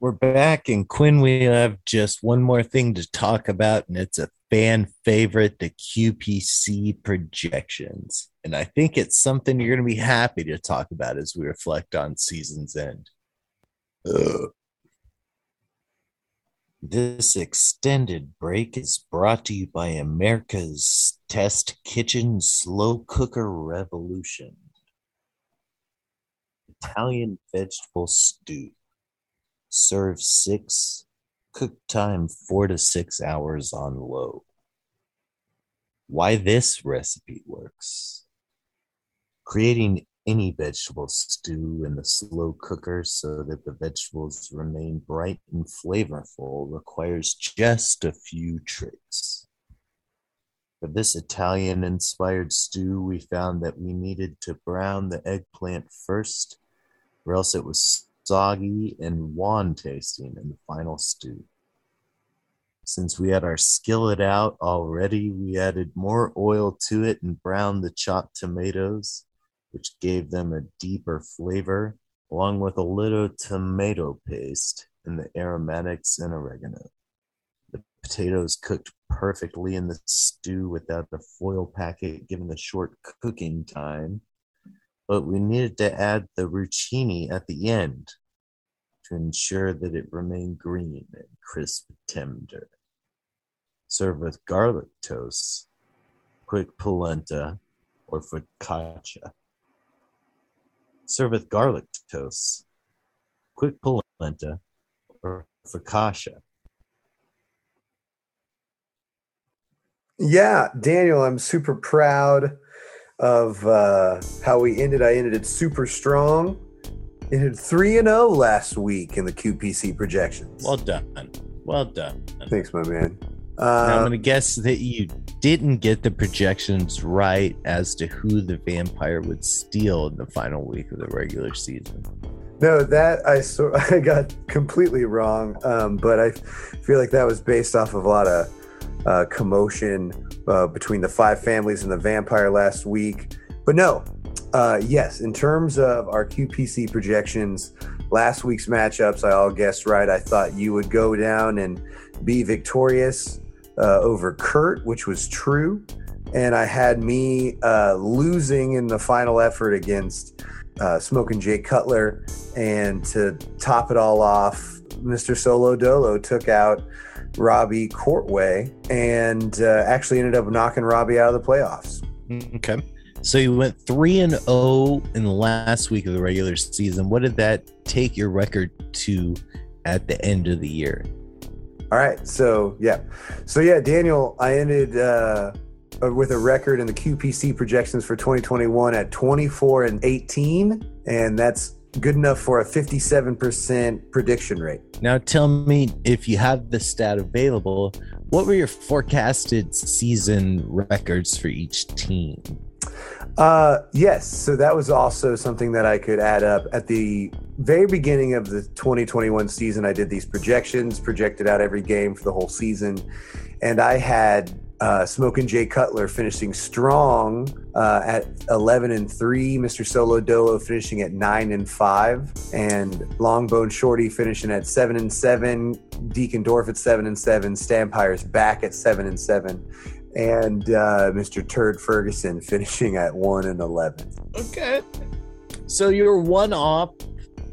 [SPEAKER 1] We're back, and Quinn, we have just one more thing to talk about, and it's a fan favorite, the QPC projections. And I think it's something you're going to be happy to talk about as we reflect on season's end. Ugh. This extended break is brought to you by America's Test Kitchen Slow Cooker Revolution. Italian vegetable stew. Serve six, cook time four to six hours on low. Why this recipe works. Creating any vegetable stew in the slow cooker so that the vegetables remain bright and flavorful requires just a few tricks. For this Italian inspired stew, we found that we needed to brown the eggplant first, or else it was soggy and wan tasting in the final stew. Since we had our skillet out already, we added more oil to it and browned the chopped tomatoes, which gave them a deeper flavor, along with a little tomato paste and the aromatics and oregano. The potatoes cooked perfectly in the stew without the foil packet given the short cooking time, but we needed to add the zucchini at the end to ensure that it remained green and crisp tender. Serve with garlic toast, quick polenta, or focaccia. Serve with garlic toast, quick polenta, or focaccia.
[SPEAKER 2] Yeah, Daniel, I'm super proud of uh, how we ended. I ended it super strong. Ended three and zero last week in the QPC projections.
[SPEAKER 1] Well done. Well done.
[SPEAKER 2] Thanks, my man.
[SPEAKER 1] Now, I'm
[SPEAKER 2] Uh,
[SPEAKER 1] going to guess that you didn't get the projections right as to who the vampire would steal in the final week of the regular season.
[SPEAKER 2] no, that I so I got completely wrong, um, but I feel like that was based off of a lot of uh, commotion uh, between the five families and the vampire last week. But no, Uh, yes, in terms of our QPC projections, last week's matchups, I all guessed right. I thought you would go down and be victorious uh, over Kurt, which was true. And I had me uh, losing in the final effort against uh, Smoking Jay Cutler. And to top it all off, Mr. Solo Dolo took out Robbie Courtway and uh, actually ended up knocking Robbie out of the playoffs.
[SPEAKER 1] Okay. So you went 3 and 0 in the last week of the regular season. What did that take your record to at the end of the year?
[SPEAKER 2] All right. So, yeah. So, yeah, Daniel, I ended uh, with a record in the QPC projections for 2021 at 24 and 18. And that's good enough for a 57% prediction rate.
[SPEAKER 1] Now, tell me if you have the stat available, what were your forecasted season records for each team?
[SPEAKER 2] Uh, yes. So that was also something that I could add up at the very beginning of the 2021 season. I did these projections, projected out every game for the whole season, and I had uh, and Jay Cutler finishing strong uh, at 11 and 3, Mr. Solo Dolo finishing at 9 and 5, and Longbone Shorty finishing at 7 and 7, Deacon Dorf at 7 and 7, Stampire's back at 7 and 7, and uh, Mr. Turd Ferguson finishing at 1 and 11.
[SPEAKER 1] Okay. So you're one off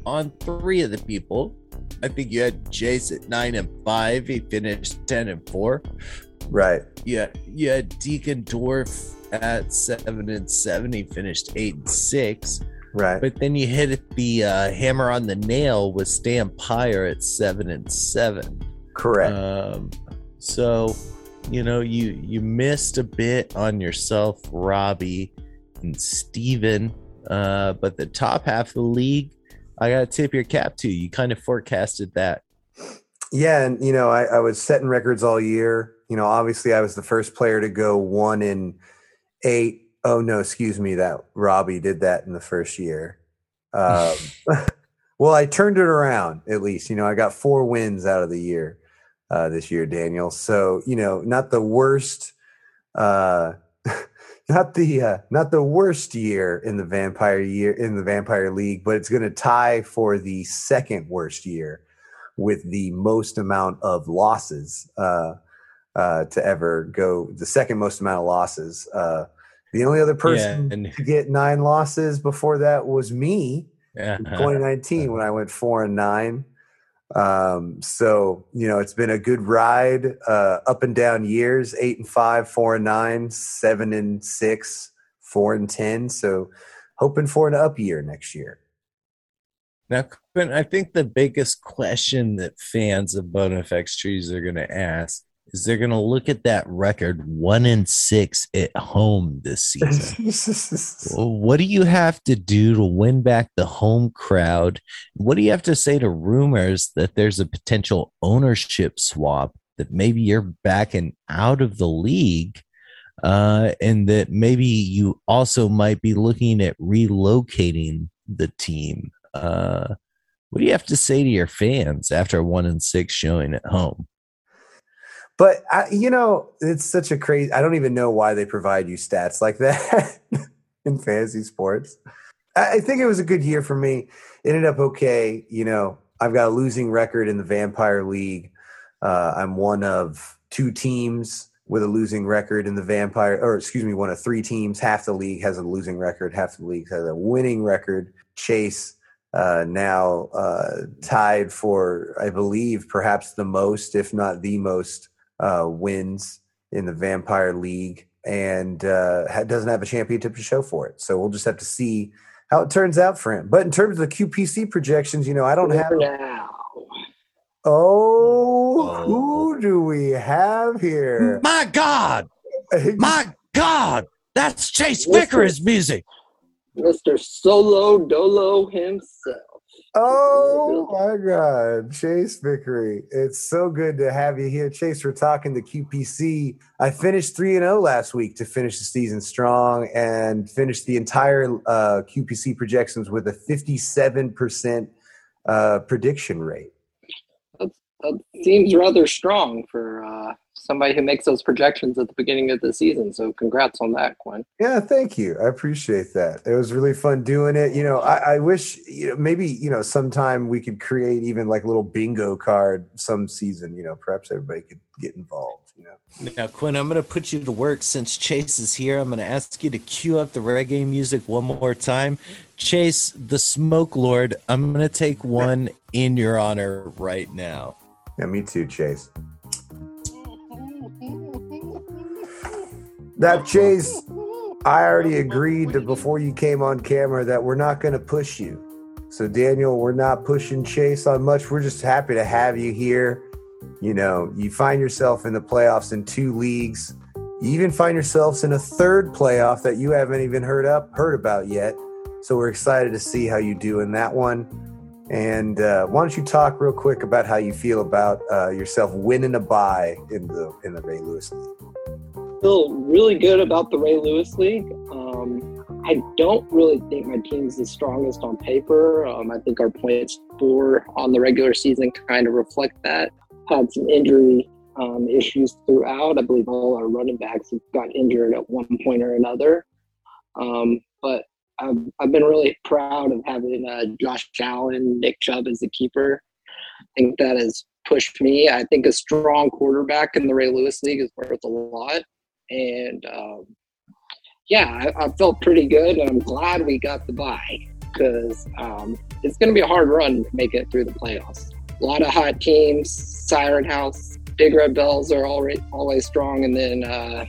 [SPEAKER 1] on three of the people. I think you had Jace at 9 and 5. He finished 10 and 4.
[SPEAKER 2] Right.
[SPEAKER 1] Yeah, yeah. Deacon Dorf at seven and seven. He finished eight and six.
[SPEAKER 2] Right.
[SPEAKER 1] But then you hit the uh, hammer on the nail with Stan Pyre at seven and seven.
[SPEAKER 2] Correct.
[SPEAKER 1] Um, so, you know, you you missed a bit on yourself, Robbie and Steven. Uh, but the top half of the league, I gotta tip your cap to. You kind of forecasted that.
[SPEAKER 2] Yeah, and you know, I, I was setting records all year you know, obviously I was the first player to go one in eight. Oh no, excuse me, that Robbie did that in the first year. Um, well, I turned it around at least. You know, I got four wins out of the year uh, this year, Daniel. So you know, not the worst. Uh, not the uh, not the worst year in the vampire year in the vampire league, but it's going to tie for the second worst year with the most amount of losses. Uh, uh, to ever go the second most amount of losses. Uh, the only other person yeah, and- to get nine losses before that was me in 2019 when I went four and nine. Um, so you know, it's been a good ride, uh, up and down years, eight and five, four and nine, seven and six, four and 10. So hoping for an up year next year.
[SPEAKER 1] Now, I think the biggest question that fans of BonafX trees are going to ask is they're going to look at that record one in six at home this season. what do you have to do to win back the home crowd? What do you have to say to rumors that there's a potential ownership swap that maybe you're backing out of the league? Uh, and that maybe you also might be looking at relocating the team. Uh, what do you have to say to your fans after a one in six showing at home?
[SPEAKER 2] But I, you know, it's such a crazy. I don't even know why they provide you stats like that in fantasy sports. I, I think it was a good year for me. It ended up okay. You know, I've got a losing record in the Vampire League. Uh, I'm one of two teams with a losing record in the Vampire, or excuse me, one of three teams. Half the league has a losing record. Half the league has a winning record. Chase uh, now uh, tied for, I believe, perhaps the most, if not the most, uh, wins in the Vampire League and uh, doesn't have a championship to show for it. So we'll just have to see how it turns out for him. But in terms of the QPC projections, you know, I don't have.
[SPEAKER 10] Now.
[SPEAKER 2] Oh, who do we have here?
[SPEAKER 1] My God! My God! That's Chase Vickers' music.
[SPEAKER 10] Mr. Solo Dolo himself.
[SPEAKER 2] Oh my God, Chase Vickery. It's so good to have you here. Chase, we're talking the QPC. I finished 3 and 0 last week to finish the season strong and finished the entire uh, QPC projections with a 57% uh, prediction rate.
[SPEAKER 10] That, that, seems rather strong for uh, somebody who makes those projections at the beginning of the season. So congrats on that, Quinn.
[SPEAKER 2] Yeah, thank you. I appreciate that. It was really fun doing it. You know, I, I wish you know maybe you know sometime we could create even like a little bingo card some season. You know, perhaps everybody could get involved. You know.
[SPEAKER 1] Now, Quinn, I'm going to put you to work since Chase is here. I'm going to ask you to cue up the reggae music one more time. Chase, the Smoke Lord, I'm going to take one in your honor right now.
[SPEAKER 2] Yeah, me too, Chase. That Chase, I already agreed to before you came on camera that we're not going to push you. So, Daniel, we're not pushing Chase on much. We're just happy to have you here. You know, you find yourself in the playoffs in two leagues. You even find yourselves in a third playoff that you haven't even heard up heard about yet. So we're excited to see how you do in that one. And uh, why don't you talk real quick about how you feel about uh, yourself winning a bye in the in the Ray Lewis League?
[SPEAKER 10] Feel really good about the Ray Lewis League. Um, I don't really think my team's the strongest on paper. Um, I think our points for on the regular season kind of reflect that. Had some injury um, issues throughout. I believe all our running backs have got injured at one point or another. Um, but I've, I've been really proud of having uh, Josh Allen, Nick Chubb as the keeper. I think that has pushed me. I think a strong quarterback in the Ray Lewis League is worth a lot. And um, yeah, I, I, felt pretty good. And I'm glad we got the bye because um, it's going to be a hard run to make it through the playoffs. A lot of hot teams, Siren House, Big Red Bells are already, always strong. And then uh,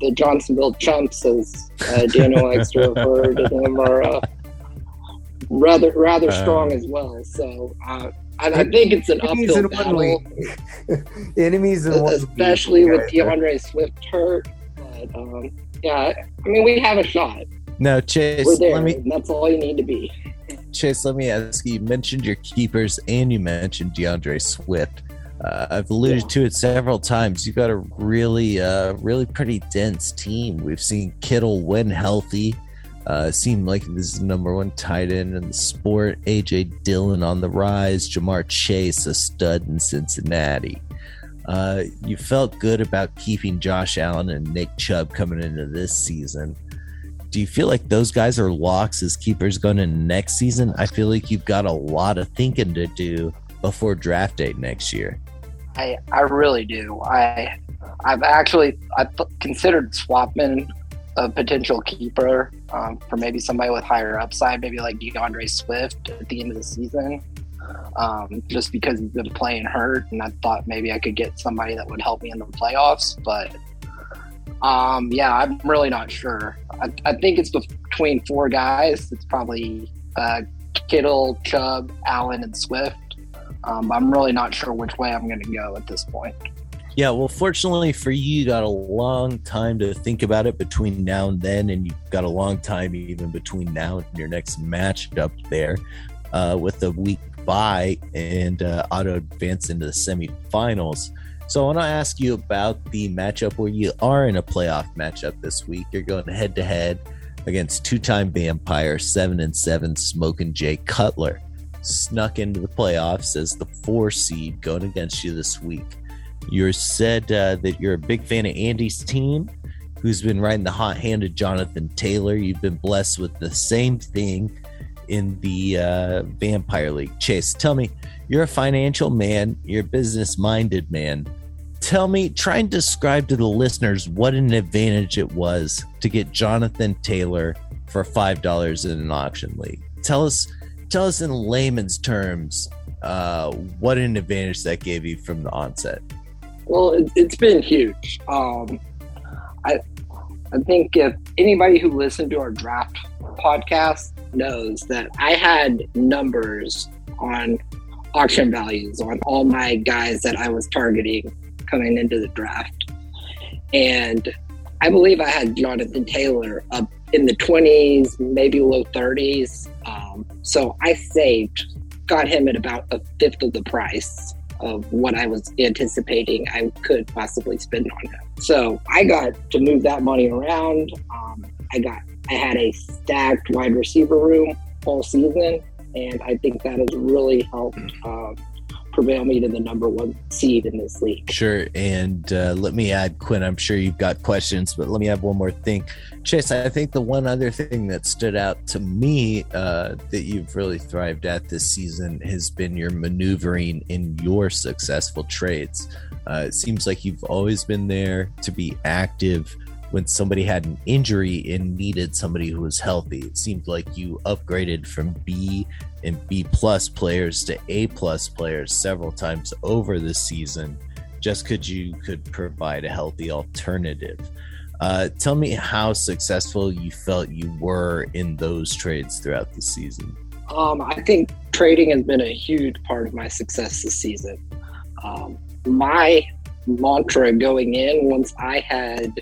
[SPEAKER 10] the Johnsonville Chumps, as uh, Daniel likes to refer to them, are uh, rather rather uh, strong as well. So uh, I, I, think it's an uphill battle.
[SPEAKER 2] Enemies in one
[SPEAKER 10] especially with D'Andre Swift hurt. But um, yeah, I mean we have a shot.
[SPEAKER 1] No, Chase.
[SPEAKER 10] We're there. Me, that's all you need to be.
[SPEAKER 1] Chase, let me ask you. You mentioned your keepers, and you mentioned D'Andre Swift. Uh, I've alluded yeah. to it several times. You've got a really, uh, really pretty dense team. We've seen Kittle win healthy. Uh, seemed like this is number one tight end in the sport. AJ Dillon on the rise. Ja'Marr Chase, a stud in Cincinnati. Uh, you felt good about keeping Josh Allen and Nick Chubb coming into this season. Do you feel like those guys are locks as keepers going into next season? I feel like you've got a lot of thinking to do before draft day next year.
[SPEAKER 10] I I really do. I I've actually I've considered swapping a potential keeper um, for maybe somebody with higher upside, maybe like D'Andre Swift at the end of the season, um, just because he's been playing hurt, and I thought maybe I could get somebody that would help me in the playoffs. But um, yeah, I'm really not sure. I, I think it's between four guys. It's probably uh, Kittle, Chubb, Allen, and Swift. Um, I'm really not sure which way I'm going to go at this point.
[SPEAKER 1] Yeah, well, fortunately for you, you got a long time to think about it between now and then, and you've got a long time even between now and your next matchup there uh, with the week bye and uh, auto advance into the semifinals. So I want to ask you about the matchup where you are in a playoff matchup this week. You're going head to head against two-time vampire, seven and seven, smoking Jay Cutler snuck into the playoffs as the four seed going against you this week. You're said uh, that you're a big fan of Andy's team, who's been riding the hot hand of Jonathan Taylor. You've been blessed with the same thing in the uh, Vampire League. Chase, tell me, you're a financial man, you're a business minded man. Tell me, try and describe to the listeners what an advantage it was to get Jonathan Taylor for $5 in an auction league. Tell us tell us in layman's terms uh, what an advantage that gave you from the onset.
[SPEAKER 10] Well, it, has been huge. Um, I I think if anybody who listened to our draft podcast knows that I had numbers on auction values on all my guys that I was targeting coming into the draft. And I believe I had Jonathan Taylor up in the 20s, maybe low 30s. Um, so I saved, got him at about a fifth of the price of what I was anticipating I could possibly spend on him. So I got to move that money around. Um, I got, I had a stacked wide receiver room all season, and I think that has really helped uh, prevail me to the number one seed in this league.
[SPEAKER 1] Sure. And uh, let me add, Quinn, I'm sure you've got questions, but let me add one more thing. Chase, I think the one other thing that stood out to me uh, that you've really thrived at this season has been your maneuvering in your successful trades. Uh, it seems like you've always been there to be active when somebody had an injury and needed somebody who was healthy. It seemed like you upgraded from B and B plus players to A plus players several times over the season just because you could provide a healthy alternative. Uh, tell me how successful you felt you were in those trades throughout the season.
[SPEAKER 10] Um, I think trading has been a huge part of my success this season. Um, my mantra going in once I had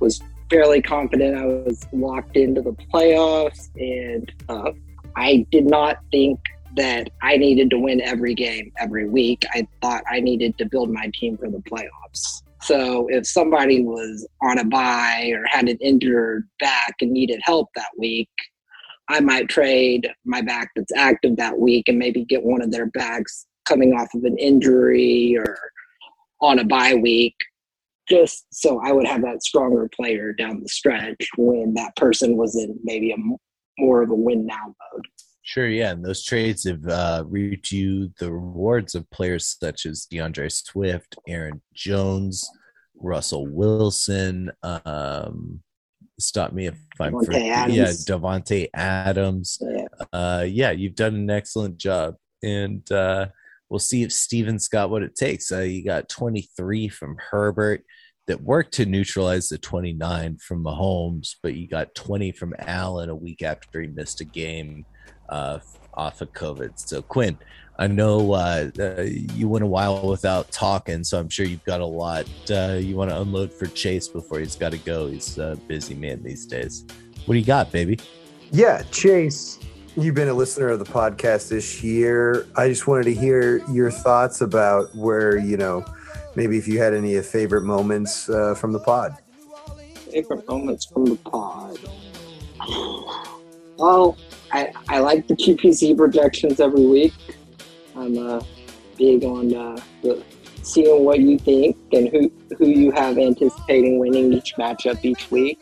[SPEAKER 10] was fairly confident I was locked into the playoffs, and uh, I did not think that I needed to win every game every week. I thought I needed to build my team for the playoffs. So if somebody was on a bye or had an injured back and needed help that week, I might trade my back that's active that week and maybe get one of their backs coming off of an injury or on a bye week just so I would have that stronger player down the stretch when that person was in maybe a more of a win now mode.
[SPEAKER 1] Sure, yeah, and those trades have uh, reaped you the rewards of players such as D'Andre Swift, Aaron Jones, Russell Wilson. Um, stop me if I'm
[SPEAKER 10] Davante
[SPEAKER 1] for,
[SPEAKER 10] Adams.
[SPEAKER 1] yeah, Davante Adams.
[SPEAKER 10] Yeah.
[SPEAKER 1] Uh, yeah, you've done an excellent job, and uh, we'll see if Steven's got what it takes. Uh, you got 23 from Herbert that worked to neutralize the 29 from Mahomes, but you got 20 from Allen a week after he missed a game uh, off of COVID. So, Quinn, I know uh, uh, you went a while without talking, so I'm sure you've got a lot uh, you want to unload for Chase before he's got to go. He's a busy man these days. What do you got, baby?
[SPEAKER 2] Yeah, Chase, you've been a listener of the podcast this year. I just wanted to hear your thoughts about where, you know, maybe if you had any favorite moments uh, from the pod.
[SPEAKER 10] Favorite moments from the pod. Well, I, I like the QPC projections every week. I'm uh, big on uh, the, seeing what you think and who, who you have anticipating winning each matchup each week.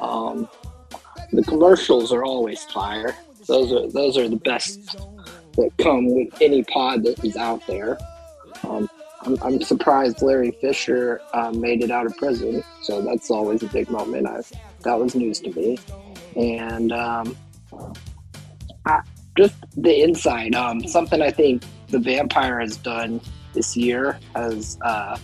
[SPEAKER 10] Um, the commercials are always fire. Those are those are the best that come with any pod that is out there. Um, I'm, I'm surprised Larry Fisher um, made it out of prison, so that's always a big moment. I, that was news to me, and um, I, just the inside. Um, something I think the Vampire has done this year has uh,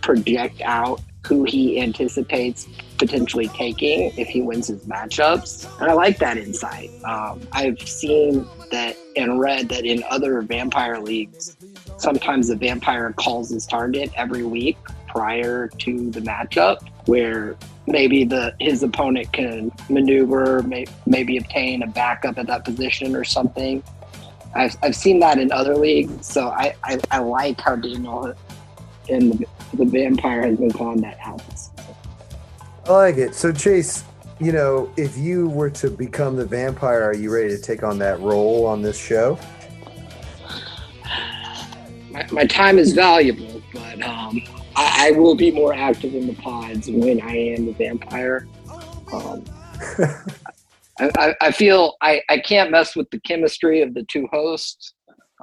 [SPEAKER 10] project out who he anticipates potentially taking if he wins his matchups. And I like that insight. Um, I've seen that and read that in other vampire leagues, sometimes the vampire calls his target every week prior to the matchup, where maybe the his opponent can maneuver, may, maybe obtain a backup at that position or something. I've, I've seen that in other leagues, so I, I, I like how Daniel and the, the vampire has been calling that out.
[SPEAKER 2] I like it. So, Chase, you know, if you were to become the vampire, are you ready to take on that role on this show?
[SPEAKER 10] My, my time is valuable, but um, I, I will be more active in the pods when I am the vampire. Um, I, I, feel I, I can't mess with the chemistry of the two hosts.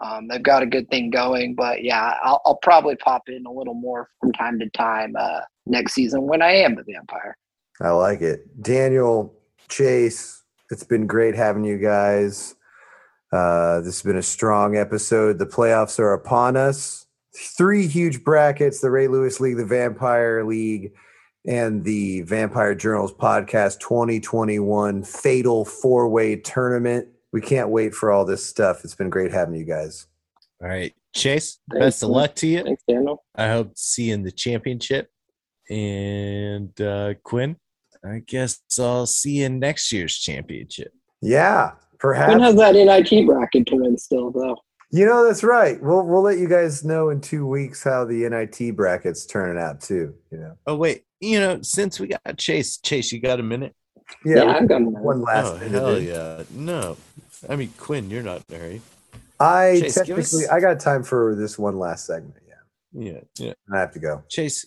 [SPEAKER 10] Um, they've got a good thing going, but yeah, I'll, I'll probably pop in a little more from time to time uh, next season when I am the vampire.
[SPEAKER 2] I like it. Daniel, Chase, it's been great having you guys. Uh, this has been a strong episode. The playoffs are upon us. Three huge brackets the Ray Lewis League, the Vampire League, and the Vampire Journals Podcast 2021 Fatal Four Way Tournament. We can't wait for all this stuff. It's been great having you guys.
[SPEAKER 1] All right, Chase,
[SPEAKER 10] Thanks,
[SPEAKER 1] best of
[SPEAKER 10] man.
[SPEAKER 1] luck to you.
[SPEAKER 10] Thanks, Daniel.
[SPEAKER 1] I hope to see you in the championship. And uh, Quinn, I guess I'll see you in next year's championship.
[SPEAKER 2] Yeah, perhaps.
[SPEAKER 10] Quinn has that NIT bracket to win still, though.
[SPEAKER 2] You know, that's right. We'll we'll let you guys know in two weeks how the NIT brackets turning out too. You know.
[SPEAKER 1] Oh wait, you know, since we got Chase, Chase, you got a minute?
[SPEAKER 2] Yeah,
[SPEAKER 10] Yeah, I've got a minute.
[SPEAKER 2] one last
[SPEAKER 1] oh
[SPEAKER 2] minute.
[SPEAKER 1] hell yeah! No, I mean Quinn, you're not in a hurry.
[SPEAKER 2] I
[SPEAKER 1] Chase,
[SPEAKER 2] technically
[SPEAKER 1] us-
[SPEAKER 2] I got time for this one last segment. Yeah,
[SPEAKER 1] Yeah, yeah.
[SPEAKER 2] I have to go.
[SPEAKER 1] Chase,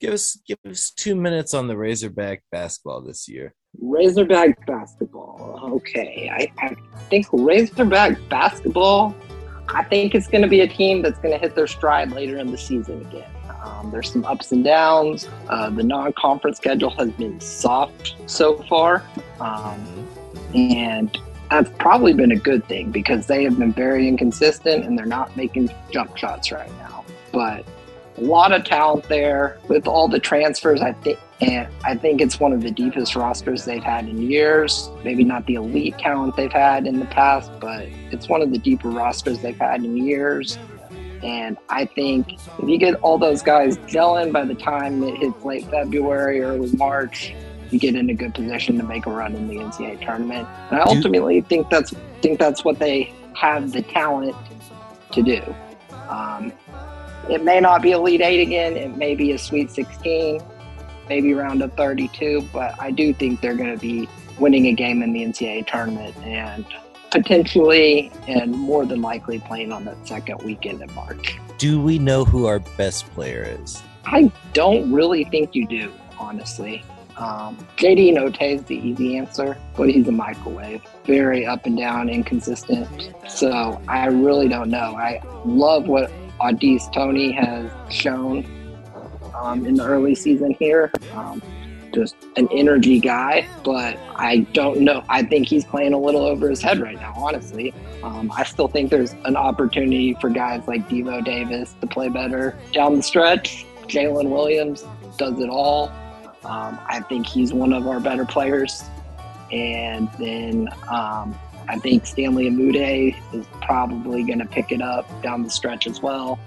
[SPEAKER 1] give us give us two minutes on the Razorback basketball this year.
[SPEAKER 10] Razorback basketball. Okay, I, I think Razorback basketball. I think it's going to be a team that's going to hit their stride later in the season again. Um, there's some ups and downs. Uh, the non-conference schedule has been soft so far, um, and that's probably been a good thing because they have been very inconsistent and they're not making jump shots right now. But a lot of talent there with all the transfers. I think, and I think it's one of the deepest rosters they've had in years. Maybe not the elite talent they've had in the past, but it's one of the deeper rosters they've had in years. And I think if you get all those guys gelling by the time it hits late February, early March, you get in a good position to make a run in the NCAA tournament. And I ultimately think that's think that's what they have the talent to do. Um, it may not be Elite Eight again. It may be a Sweet 16, maybe round of 32. But I do think they're going to be winning a game in the NCAA tournament and potentially and more than likely playing on that second weekend in March.
[SPEAKER 1] Do we know who our best player is?
[SPEAKER 10] I don't really think you do, honestly. Um, JD Notae is the easy answer, but he's a microwave. Very up and down, inconsistent. So I really don't know. I love what Au'Diese Toney has shown um, in the early season here. Um, just an energy guy, but I don't know. I think he's playing a little over his head right now, honestly. Um, I still think there's an opportunity for guys like Devo Davis to play better down the stretch. Jalen Williams does it all. Um, I think he's one of our better players. And then um, I think Stanley Umude is probably going to pick it up down the stretch as well.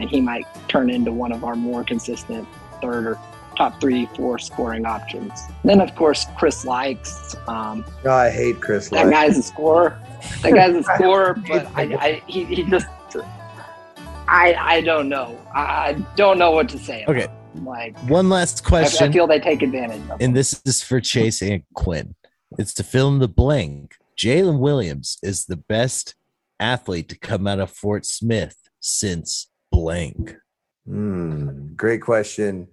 [SPEAKER 10] And he might turn into one of our more consistent third or top three, four scoring options. Then, of course, Chris Lykes. Um,
[SPEAKER 2] No, I hate Chris.
[SPEAKER 10] that
[SPEAKER 2] Light.
[SPEAKER 10] guy's a scorer. That guy's a scorer, but I, I he, he just I I don't know. I I don't know what to say.
[SPEAKER 1] Okay.
[SPEAKER 10] him. Like
[SPEAKER 1] One last question,
[SPEAKER 10] I feel they take advantage of.
[SPEAKER 1] and this is for Chase and Quinn. It's to fill in the blank. Jalen Williams is the best athlete to come out of Fort Smith since blank.
[SPEAKER 2] Hmm, great question.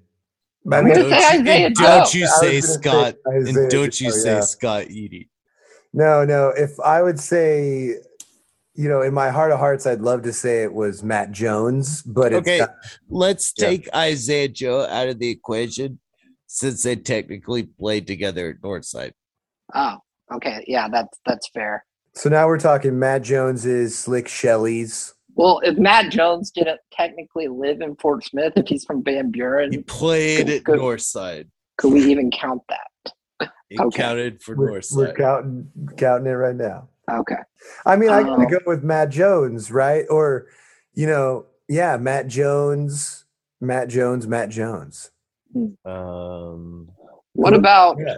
[SPEAKER 10] I'm
[SPEAKER 1] Don't
[SPEAKER 10] say
[SPEAKER 1] you,
[SPEAKER 10] Isaiah
[SPEAKER 1] and don't you say
[SPEAKER 2] gonna say
[SPEAKER 1] Scott,
[SPEAKER 2] Isaiah
[SPEAKER 1] and don't you
[SPEAKER 2] Joe,
[SPEAKER 1] say
[SPEAKER 2] yeah.
[SPEAKER 1] Scott Eady.
[SPEAKER 2] No, no. If I would say, you know, in my heart of hearts, I'd love to say it was Matt Jones, but it's
[SPEAKER 1] Okay,
[SPEAKER 2] not-
[SPEAKER 1] let's
[SPEAKER 2] Yeah.
[SPEAKER 1] take Isaiah Joe out of the equation since they technically played together at Northside.
[SPEAKER 10] Oh, okay, yeah, that's that's fair.
[SPEAKER 2] so now we're talking Matt Jones's, Slick Shelley's.
[SPEAKER 10] Well, if Matt Jones didn't technically live in Fort Smith, if he's from Van Buren, He
[SPEAKER 1] played
[SPEAKER 10] Good-
[SPEAKER 1] at
[SPEAKER 10] good.
[SPEAKER 1] Northside.
[SPEAKER 10] could we even count that?
[SPEAKER 1] He
[SPEAKER 10] Okay.
[SPEAKER 1] counted for
[SPEAKER 2] We're, we're counting counting it right now.
[SPEAKER 10] Okay,
[SPEAKER 2] I mean, I gotta
[SPEAKER 10] Oh.
[SPEAKER 2] go with Matt Jones, right? Or, you know, yeah, Matt Jones, Matt Jones, Matt Jones.
[SPEAKER 1] Um,
[SPEAKER 10] what about
[SPEAKER 2] Yeah.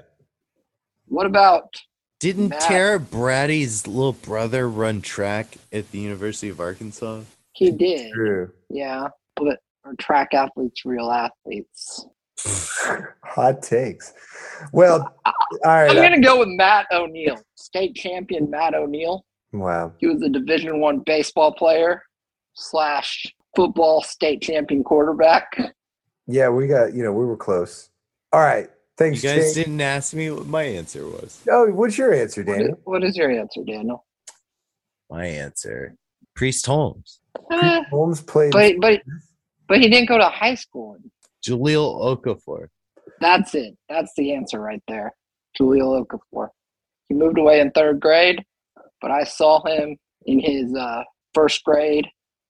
[SPEAKER 10] what about
[SPEAKER 1] didn't
[SPEAKER 10] Matt-
[SPEAKER 1] Tara Brady's little brother run track at the University of Arkansas?
[SPEAKER 10] he did?
[SPEAKER 2] True.
[SPEAKER 10] Yeah, but are track athletes real athletes?
[SPEAKER 2] Hot takes. Well, all right.
[SPEAKER 10] I'm uh, gonna go with Matt O'Neill, state champion Matt O'Neill.
[SPEAKER 2] Wow.
[SPEAKER 10] He was a Division One baseball player slash football state champion quarterback.
[SPEAKER 2] Yeah, we got, you know, we were close. All right.
[SPEAKER 1] You
[SPEAKER 2] Thanks,
[SPEAKER 1] guys
[SPEAKER 2] Chase.
[SPEAKER 1] didn't ask me what my answer was.
[SPEAKER 2] Oh, what's your answer, Daniel?
[SPEAKER 10] what is your answer, Daniel?
[SPEAKER 1] My answer, Priest Holmes,
[SPEAKER 10] Eh,
[SPEAKER 2] Holmes played.
[SPEAKER 10] but but but he didn't go to high school.
[SPEAKER 1] Jahlil Okafor.
[SPEAKER 10] That's it. That's the answer right there. Julio Okafor. He moved away in third grade, but I saw him in his uh, first grade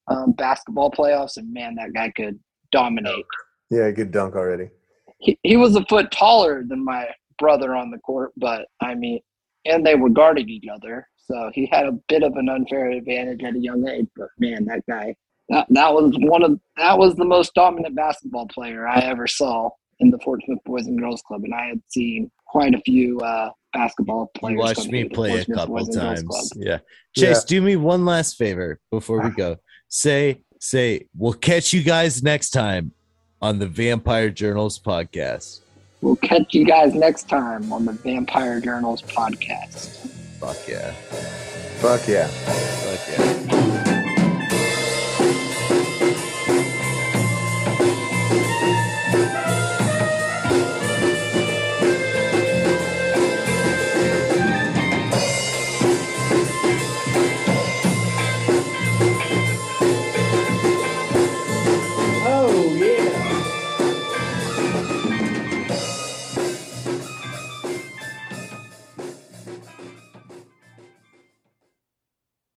[SPEAKER 10] um, basketball playoffs, and man, that guy could dominate.
[SPEAKER 2] Yeah, good dunk already.
[SPEAKER 10] He, he was a foot taller than my brother on the court, but I mean, and they were guarding each other, so he had a bit of an unfair advantage at a young age. But man, that guy, that, that was one of that was the most dominant basketball player I ever saw in the Fort Smith Boys and Girls Club, and I had seen quite a few uh, basketball players.
[SPEAKER 1] You watched me play a couple
[SPEAKER 10] Boys
[SPEAKER 1] times.
[SPEAKER 10] Club.
[SPEAKER 1] Yeah.
[SPEAKER 2] Yeah.
[SPEAKER 1] Chase, do me one last favor before we go. Say, say, we'll catch you guys next time on the Vampire Journals podcast.
[SPEAKER 10] We'll catch you guys next time on the Vampire Journals podcast.
[SPEAKER 1] Fuck yeah.
[SPEAKER 2] Fuck yeah.
[SPEAKER 1] Fuck yeah.